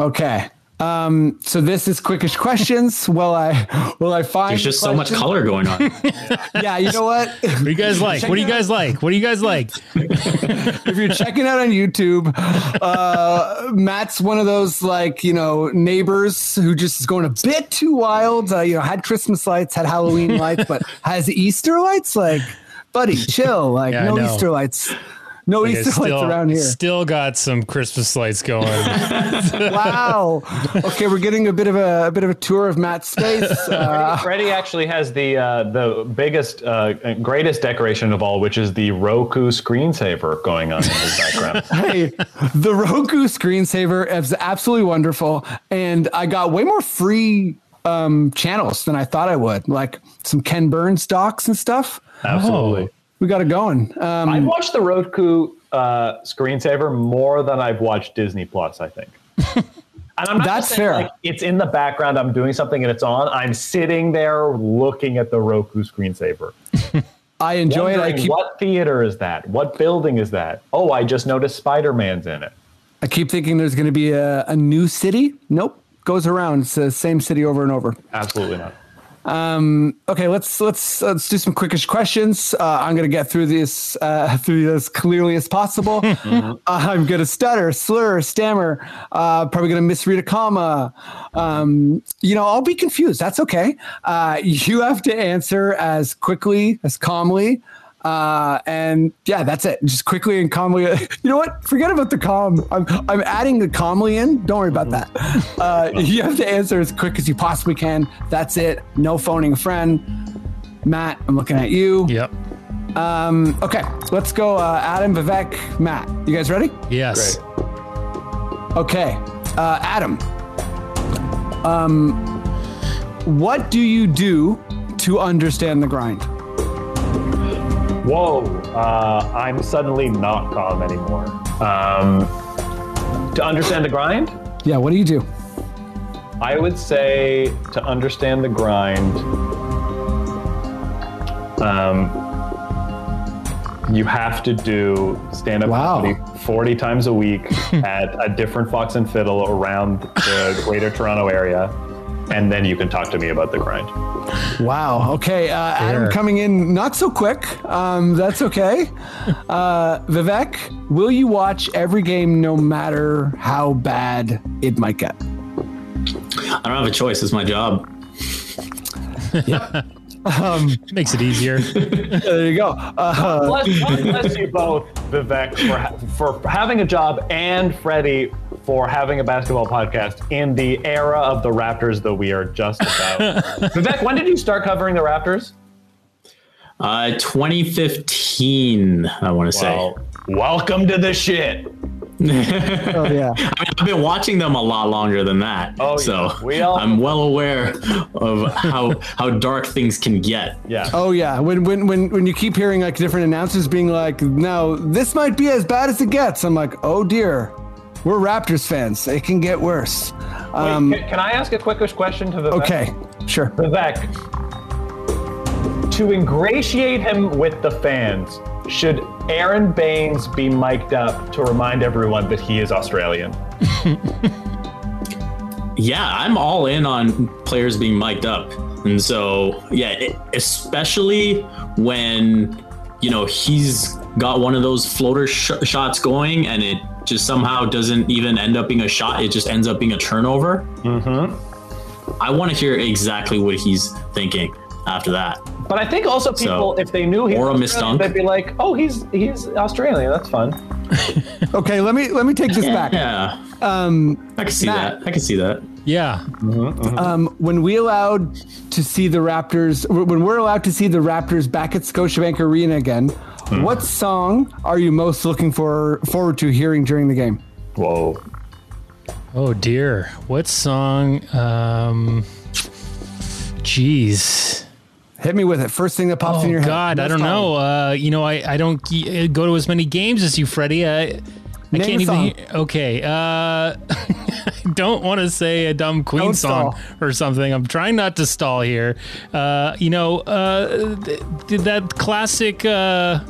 Okay. Um, so this is quickish questions. Will I will I find There's just so much color going on. Yeah, you know what? What do you guys like? What do you guys like? What do you guys like? if you're checking out on YouTube, uh, Matt's one of those like you know neighbors who just is going a bit too wild. Uh, you know, had Christmas lights, had Halloween lights, but has Easter lights. Like, buddy, chill. Like, Yeah, no. Easter lights. No Like, Easter it's lights around here. Still got some Christmas lights going. wow. Okay, we're getting a bit of a, a bit of a tour of Matt's space. Uh, Freddie actually has the uh, the biggest, uh, greatest decoration of all, which is the Roku screensaver going on in his background. hey, the Roku screensaver is absolutely wonderful, and I got way more free um, channels than I thought I would, like some Ken Burns docs and stuff. Absolutely. We got it going. Um, I've watched the Roku uh, screensaver more than I've watched Disney Plus. I think. And I'm not That's saying, fair. Like, it's in the background. I'm doing something and it's on. I'm sitting there looking at the Roku screensaver. I enjoy it. I keep what theater is that? What building is that? Oh, I just noticed Spider Man's in it. I keep thinking there's going to be a, a new city. Nope, goes around. It's the same city over and over. Absolutely not. Okay, let's let's let's do some quickish questions. Uh, I'm gonna get through this uh, through as clearly as possible. Uh, I'm gonna stutter, slur, stammer. Uh, probably gonna misread a comma. Um, you know, I'll be confused. That's okay. Uh, you have to answer as quickly as calmly. Uh, and yeah, that's it. Just quickly and calmly. You know what? Forget about the calm. I'm I'm adding the calmly in. Don't worry about that. Uh, you have to answer as quick as you possibly can. That's it. No phoning a friend. Matt, I'm looking at you. Yep. Um, okay, let's go. Uh, Adam, Vivek, Matt. You guys ready? Yes. Okay, uh, Adam. Um, what do you do to understand the grind? Whoa, uh, I'm suddenly not calm anymore. Um, to understand the grind, Yeah, what do you do? I would say to understand the grind, um, you have to do stand up Wow. comedy 40 times a week at a different Fox and Fiddle around the greater Toronto area. And then you can talk to me about the grind. Wow. Okay, uh, Adam coming in not so quick. Um, that's okay. Uh, Vivek, will you watch every game no matter how bad it might get? I don't have a choice. It's my job. yeah Makes it easier. There you go. Uh, bless, bless you both, Vivek, for, ha- for having a job and Freddie for having a basketball podcast in the era of the Raptors that we are just about. Vivek, when did you start covering the Raptors? Uh, 2015, I want to say. Welcome to the shit. oh yeah. I mean, I've been watching them a lot longer than that. Oh, so yeah. We all- I'm well aware of how how dark things can get. Yeah. Oh yeah. When when when when you keep hearing like different announcers being like, "No, this might be as bad as it gets," I'm like, "Oh dear." We're Raptors fans. It can get worse. Wait, Um, can, can I ask a quickish question to the okay, sure. Vivek, to ingratiate him with the fans, should Aron Baynes be mic'd up to remind everyone that he is Australian? Yeah, I'm all in on players being mic'd up. And so, yeah, it, especially when, you know, he's got one of those floater sh- shots going and it just somehow doesn't even end up being a shot. It just ends up being a turnover. Mm-hmm. I want to hear exactly what he's thinking after that. But I think also people, if they knew he or a was missed Australian, dunk. they'd be like, "Oh, he's he's Australian. That's fun." Okay, let me let me take this back. Yeah, Um, I can see Matt. that. I can see that. Yeah. um, when we allowed to see the Raptors, when we're allowed to see the Raptors back at Scotiabank Arena again, what song are you most looking for forward to hearing during the game? Whoa. Oh dear. What song? Um. Jeez. Hit me with it. First thing that pops Oh in your head. God, I don't know. Uh, you know, I I don't g- go to as many games as you, Freddie. I, I Name can't a even. Hear, okay. Uh, I don't want to say a dumb Queen Don't song stall. or something. I'm trying not to stall here. Uh, you know, uh, th- did that classic. Uh,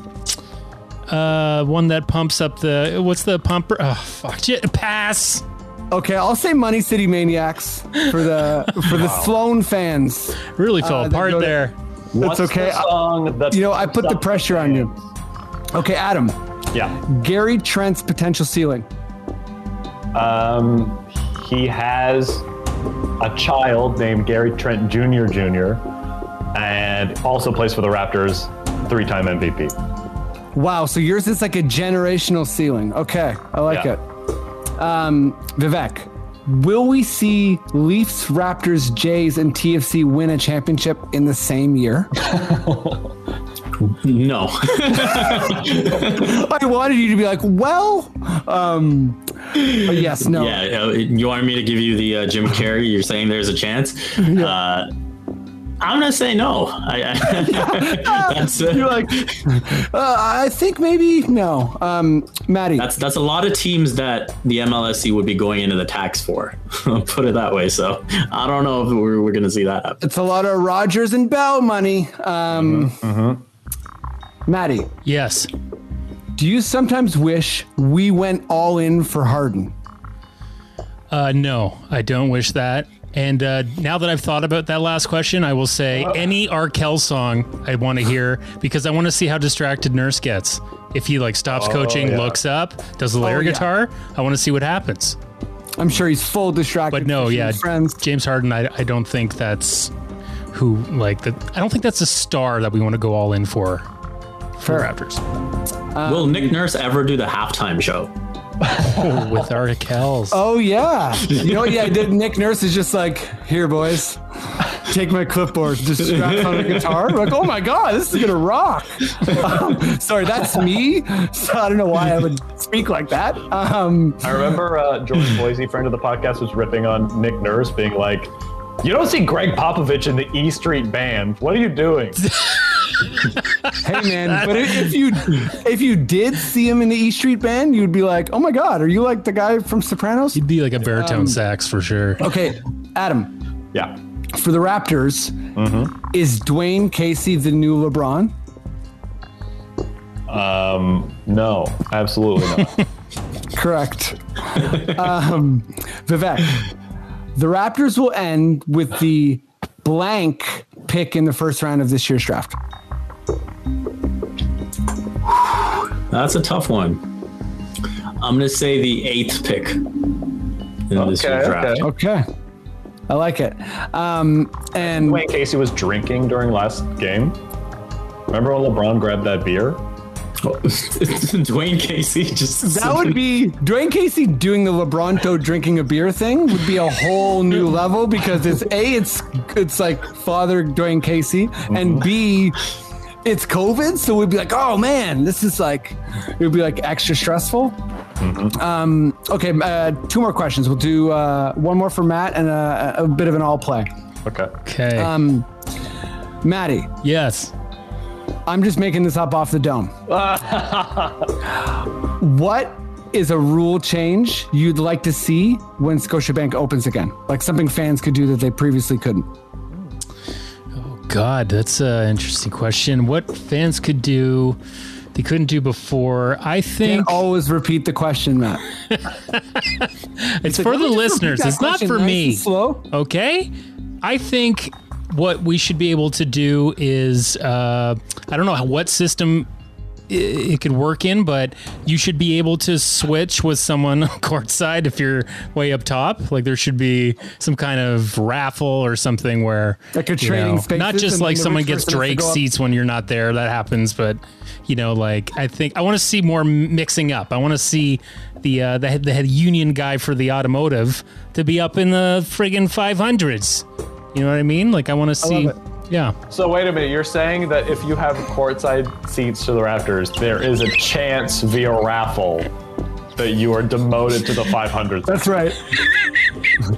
uh, one that pumps up the what's the pumper? Oh fuck! Shit, pass. Okay, I'll say Money City Maniacs for the for the Sloan fans. Really fell Uh, apart go to- there. What's okay. The song that You know, I put the pressure on you. Okay, Adam. Yeah. Gary Trent's potential ceiling. Um, he has a child named Gary Trent Jr. Jr. and also plays for the Raptors, three-time MVP. Wow, so yours is like a generational ceiling. Okay, I like Yeah. it. Um, Vivek, will we see Leafs, Raptors, Jays, and TFC win a championship in the same year? No. I wanted you to be like, well, um, yes, no. Yeah, you wanted me to give you the uh, Jim Carrey. You're saying there's a chance. Uh, I'm gonna say no. I, I that's uh, You're like, uh, I think maybe no. Um, Maddie, that's that's a lot of teams that the MLSE would be going into the tax for. Put it that way. So I don't know if we're, we're gonna see that. happen. it's a lot of Rogers and Bell money. Um, Maddie, Yes. do you sometimes wish we went all in for Harden? Uh, no, I don't wish that. And uh, now that I've thought about that last question, I will say any Arkell song I want to hear because I want to see how distracted Nurse gets. If he like stops coaching, yeah. looks up, does the layer yeah. guitar, I want to see what happens. I'm sure he's full distracted. But no, yeah, friends. James Harden, I, I don't think that's who like that. I don't think that's a star that we want to go all in for. For Fair. Raptors Will Nick Nurse ever do the halftime show? with Arkells. Oh yeah, you know what? Yeah, I did. Nick Nurse is just like, here, boys, take my clipboard, just strap on the guitar. I'm like, oh my god, this is gonna rock. Um, sorry, that's me. So I don't know why I would speak like that. Um, I remember uh, George Boise, friend of the podcast, was ripping on Nick Nurse, being like, "You don't see Gregg Popovich in the E Street Band. What are you doing?" Hey man, but if if you if you did see him in the E Street Band, you'd be like, oh my god, are you like the guy from Sopranos? He'd be like a baritone sax for sure. Okay, Adam, yeah. for the Raptors, is Dwane Casey the new LeBron? Um, no, absolutely not. Correct. um, Vivek, the Raptors will end with the blank pick in the first round of this year's draft. That's a tough one. I'm gonna say the eighth pick in this Okay, year's draft. okay. Okay. I like it. Um, and Dwane Casey was drinking during last game. Remember when LeBron grabbed that beer? Dwane Casey just that would be Dwane Casey doing the LeBronto drinking a beer thing would be a whole new level because it's a it's it's like Father Dwane Casey and B it's COVID, so we'd be like, oh man, this is like it would be like extra stressful. Um, okay, uh, two more questions. We'll do uh, one more for Matt and a, a bit of an all play. Okay. Okay. Um, Maddie, yes. I'm just making this up off the dome. what is a rule change you'd like to see when Scotiabank opens again? Like something fans could do that they previously couldn't. God, that's an interesting question. What fans could do they couldn't do before? I think always repeat the question, Matt. it's like, for the me just repeat listeners. It's not for nice me. slow. Okay. I think what we should be able to do is uh, I don't know what system it could work in, but you should be able to switch with someone courtside if you're way up top. Like there should be some kind of raffle or something where Like you trading know, not just like someone gets person has to Drake seats when you're not there. That happens, but you know, like I think I want to see more mixing up. I want to see the uh, the the head union guy for the automotive to be up in the friggin' 500s. You know what I mean? Like I want to see. It. Yeah. So wait a minute. You're saying that if you have courtside seats to the Raptors, there is a chance via raffle that you are demoted to the 500. That's right.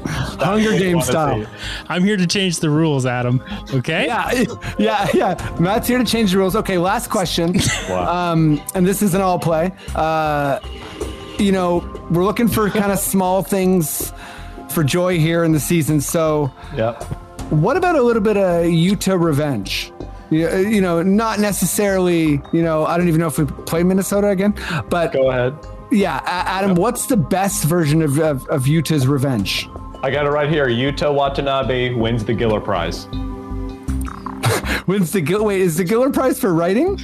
Hunger what you Game style. see. I'm here to change the rules, Adam. Okay. Yeah, yeah, yeah. Matt's here to change the rules. Okay, last question. Wow. Um, and this is an all play. Uh, you know, we're looking for kind of small things for joy here in the season. So, yep. What about a little bit of Yuta revenge? You you know, not necessarily, you know, I don't even know if we play Minnesota again, but Go ahead. yeah, Adam, what's the best version of, of, of Yuta's revenge? I got it right here. Yuta Watanabe wins the Giller Prize. wins the Gil- wait? Is the Giller Prize for writing?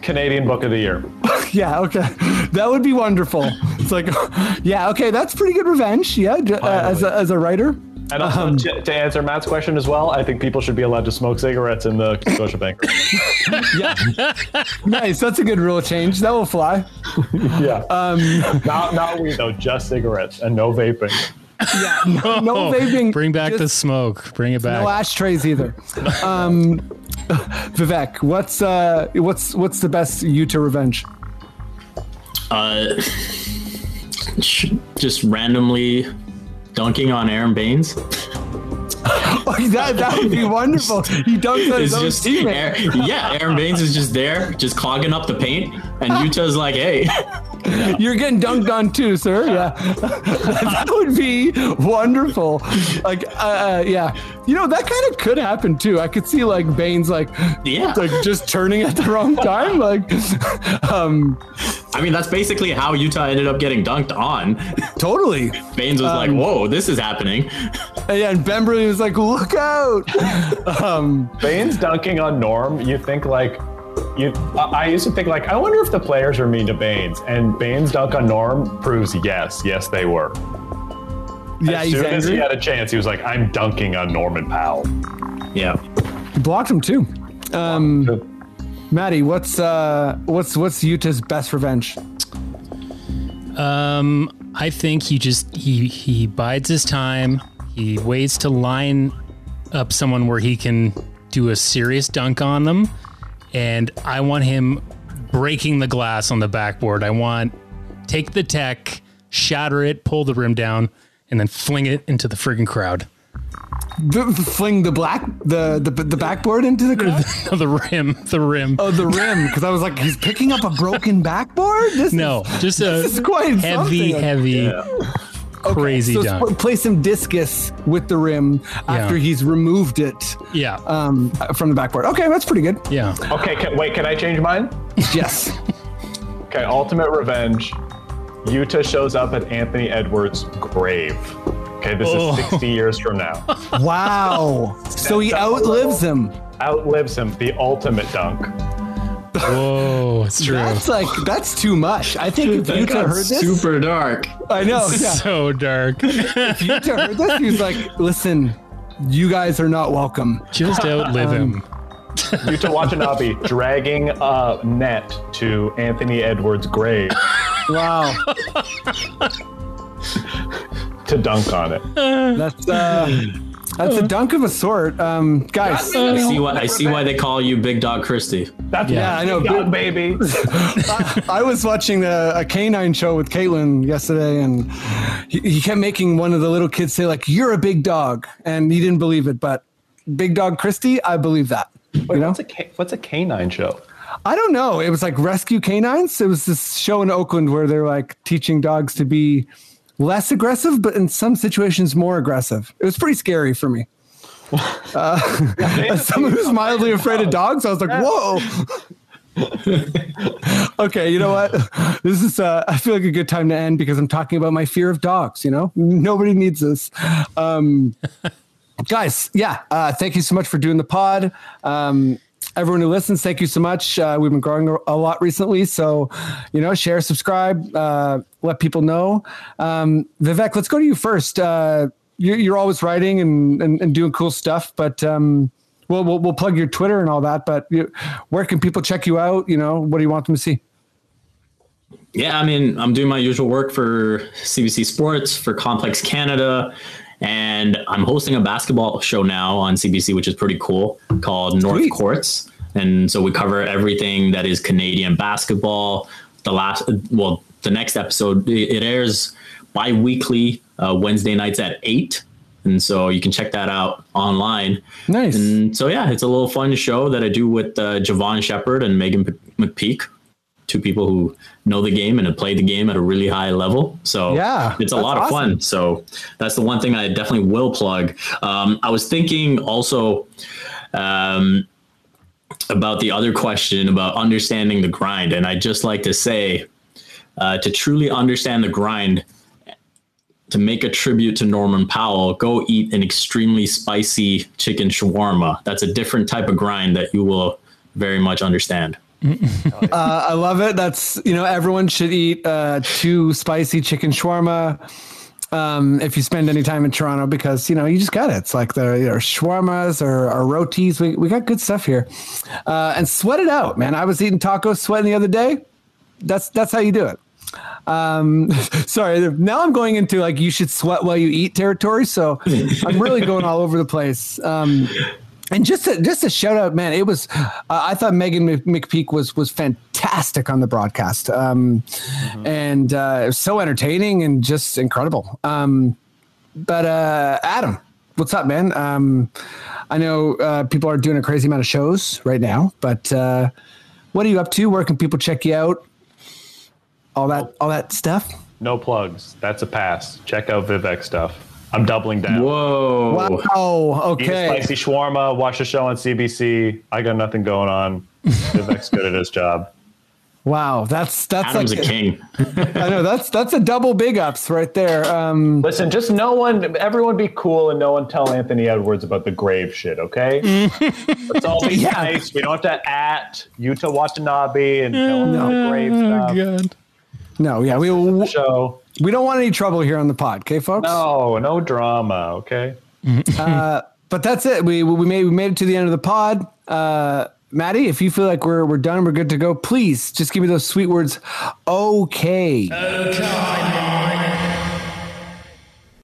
Canadian Book of the Year. Yeah, okay, that would be wonderful. It's like, yeah, okay, that's pretty good revenge. Yeah, uh, as a, as a writer. And also, Um, to, to answer Matt's question as well, I think people should be allowed to smoke cigarettes in the Scotiabank. Yeah, nice, that's a good rule change. That will fly. yeah. Um, not not weed though, just cigarettes and no vaping. Yeah, no, no vaping. Bring back the smoke. Bring it back. no ashtrays either. Um, Vivek, what's uh, what's what's the best Yuta revenge? Uh, just randomly dunking on Aron Baynes. That that would be wonderful. He dunks on his own just teammate. Aaron- yeah, Aron Baynes is just there, just clogging up the paint, and Yuta's like, "Hey, You're getting dunked on too, sir. Yeah, that would be wonderful. Like, uh, uh, yeah, you know that kind of could happen too. I could see like Baynes like, Yeah. like just turning at the wrong time. Like, um, I mean, that's basically how Yuta ended up getting dunked on." totally. Baynes was like, "Whoa, this is happening." And, yeah, and Bemberly was like, "Look out!" um, Baynes dunking on Norm, you think like you I I used to think like I wonder if the players are mean to Baynes and Baynes dunk on Norm proves yes, yes they were. yeah, as he's soon as he had a chance, he was like, I'm dunking on Norman Powell. Yeah. He blocked him too. Um, Maddie, what's uh, what's what's Yuta's best revenge? Um, I think he just he he bides his time. He waits to line up someone where he can do a serious dunk on them, and I want him breaking the glass on the backboard. I want take the tech, shatter it, pull the rim down, and then fling it into the friggin' crowd. The, fling the black the the, the backboard into the crowd? the rim, the rim. oh the rim because I was like he's picking up a broken backboard. This no, just a this is quite heavy, something. heavy, crazy so dunk. sp- play some discus with the rim after Yeah. he's removed it yeah, um, from the backboard. Okay, that's pretty good. yeah. Okay, can, wait, can I change mine? Yes. Okay, ultimate revenge. Yuta shows up at Anthony Edwards' grave. Okay, this Oh. is 60 years from now. wow. So he outlives him. Outlives him, the ultimate dunk. Whoa, it's true. That's like that's too much. I think if That Yuta got heard this, super dark. I know. Yeah. so dark. If Yuta heard this, he was like, "Listen, you guys are not welcome." Just outlive him. Um, Yuta Watanabe dragging a net to Anthony Edwards' grave Wow. to dunk on it. That's uh, that's a dunk of a sort, um, guys. I see why I see why they call you Big Dog Christie. That's Yeah, I know. Dunk, baby. I was watching a, a canine show with Caitlin yesterday, and he, he kept making one of the little kids say like, "You're a big dog," and he didn't believe it, but Big Dog Christie, I believe that. Wait, you know, what's a what's a canine show? I don't know. It was like rescue canines. It was this show in Oakland where they're like teaching dogs to be less aggressive, but in some situations more aggressive. It was pretty scary for me. Uh, as someone who's mildly afraid of dogs, I was like, whoa. okay, you know what? This is uh, I feel like a good time to end because I'm talking about my fear of dogs. You know, nobody needs this. Um, guys, yeah, uh, thank you so much for doing the pod. Um, everyone who listens, thank you so much. Uh, we've been growing a lot recently, so you know, share, subscribe, uh, let people know. Um, Vivek, let's go to you first. Uh, you're, you're always writing and, and, and doing cool stuff, but um, we'll, we'll we'll plug your Twitter and all that. But you, where can people check you out? You know, what do you want them to see? Yeah, I mean, I'm doing my usual work for CBC Sports for Complex Canada, and I'm hosting a basketball show now on CBC, which is pretty cool, called North Sweet. Courts. And so we cover everything that is Canadian basketball. The last, well, the next episode it airs bi-weekly uh, Wednesday nights at eight, and so you can check that out online. Nice. And so yeah, it's a little fun show that I do with uh, Jevohn Shepherd and Megan P- McPeak, two people who know the game and have played the game at a really high level. So Yeah, it's a lot of awesome. fun. So that's the one thing I definitely will plug. Um, I was thinking also um, about the other question about understanding the grind, and I just like to say uh, to truly understand the grind. To make a tribute to Norman Powell, go eat an extremely spicy chicken shawarma. That's a different type of grind that you will very much understand. Uh, I love it. That's you know everyone should eat uh, two spicy chicken shawarma. Um, if you spend any time in Toronto, because you know you just got it. It's like the know, shawarmas or, or rotis. We we got good stuff here, uh, and sweat it out, man. I was eating tacos, sweating the other day. That's that's how you do it. Um, sorry, now I'm going into like you should sweat while you eat territory. So I'm really going all over the place. Um, and just a, just a shout out, man. It was uh, I thought Megan Mc- McPeak was was fantastic on the broadcast, um, and uh, it was so entertaining and just incredible. Um, but uh, Adam, what's up, man? Um, I know uh, people are doing a crazy amount of shows right now, but uh, what are you up to? Where can people check you out? All that, all that stuff. No plugs. That's a pass. Check out Vivek stuff. I'm doubling down. Whoa. Wow. Okay. Eat a Okay. spicy shawarma. Watch a show on CBC. I got nothing going on. Vivek's good at his job. Wow. That's that's Adam's like a king. I know that's that's a double big ups right there. Um, Listen, just no one, everyone be cool and no one tell Anthony Edwards about the grave shit, okay? Let's all be Yeah. nice. We don't have to at Yuta Watanabe and tell him about the grave stuff. God. No, yeah, we we Show. don't want any trouble here on the pod, okay, folks? No, no drama, okay? but that's it. We we made we made it to the end of the pod. Uh, Maddie, if you feel like we're we're done, we're good to go. Please just give me those sweet words. Okay.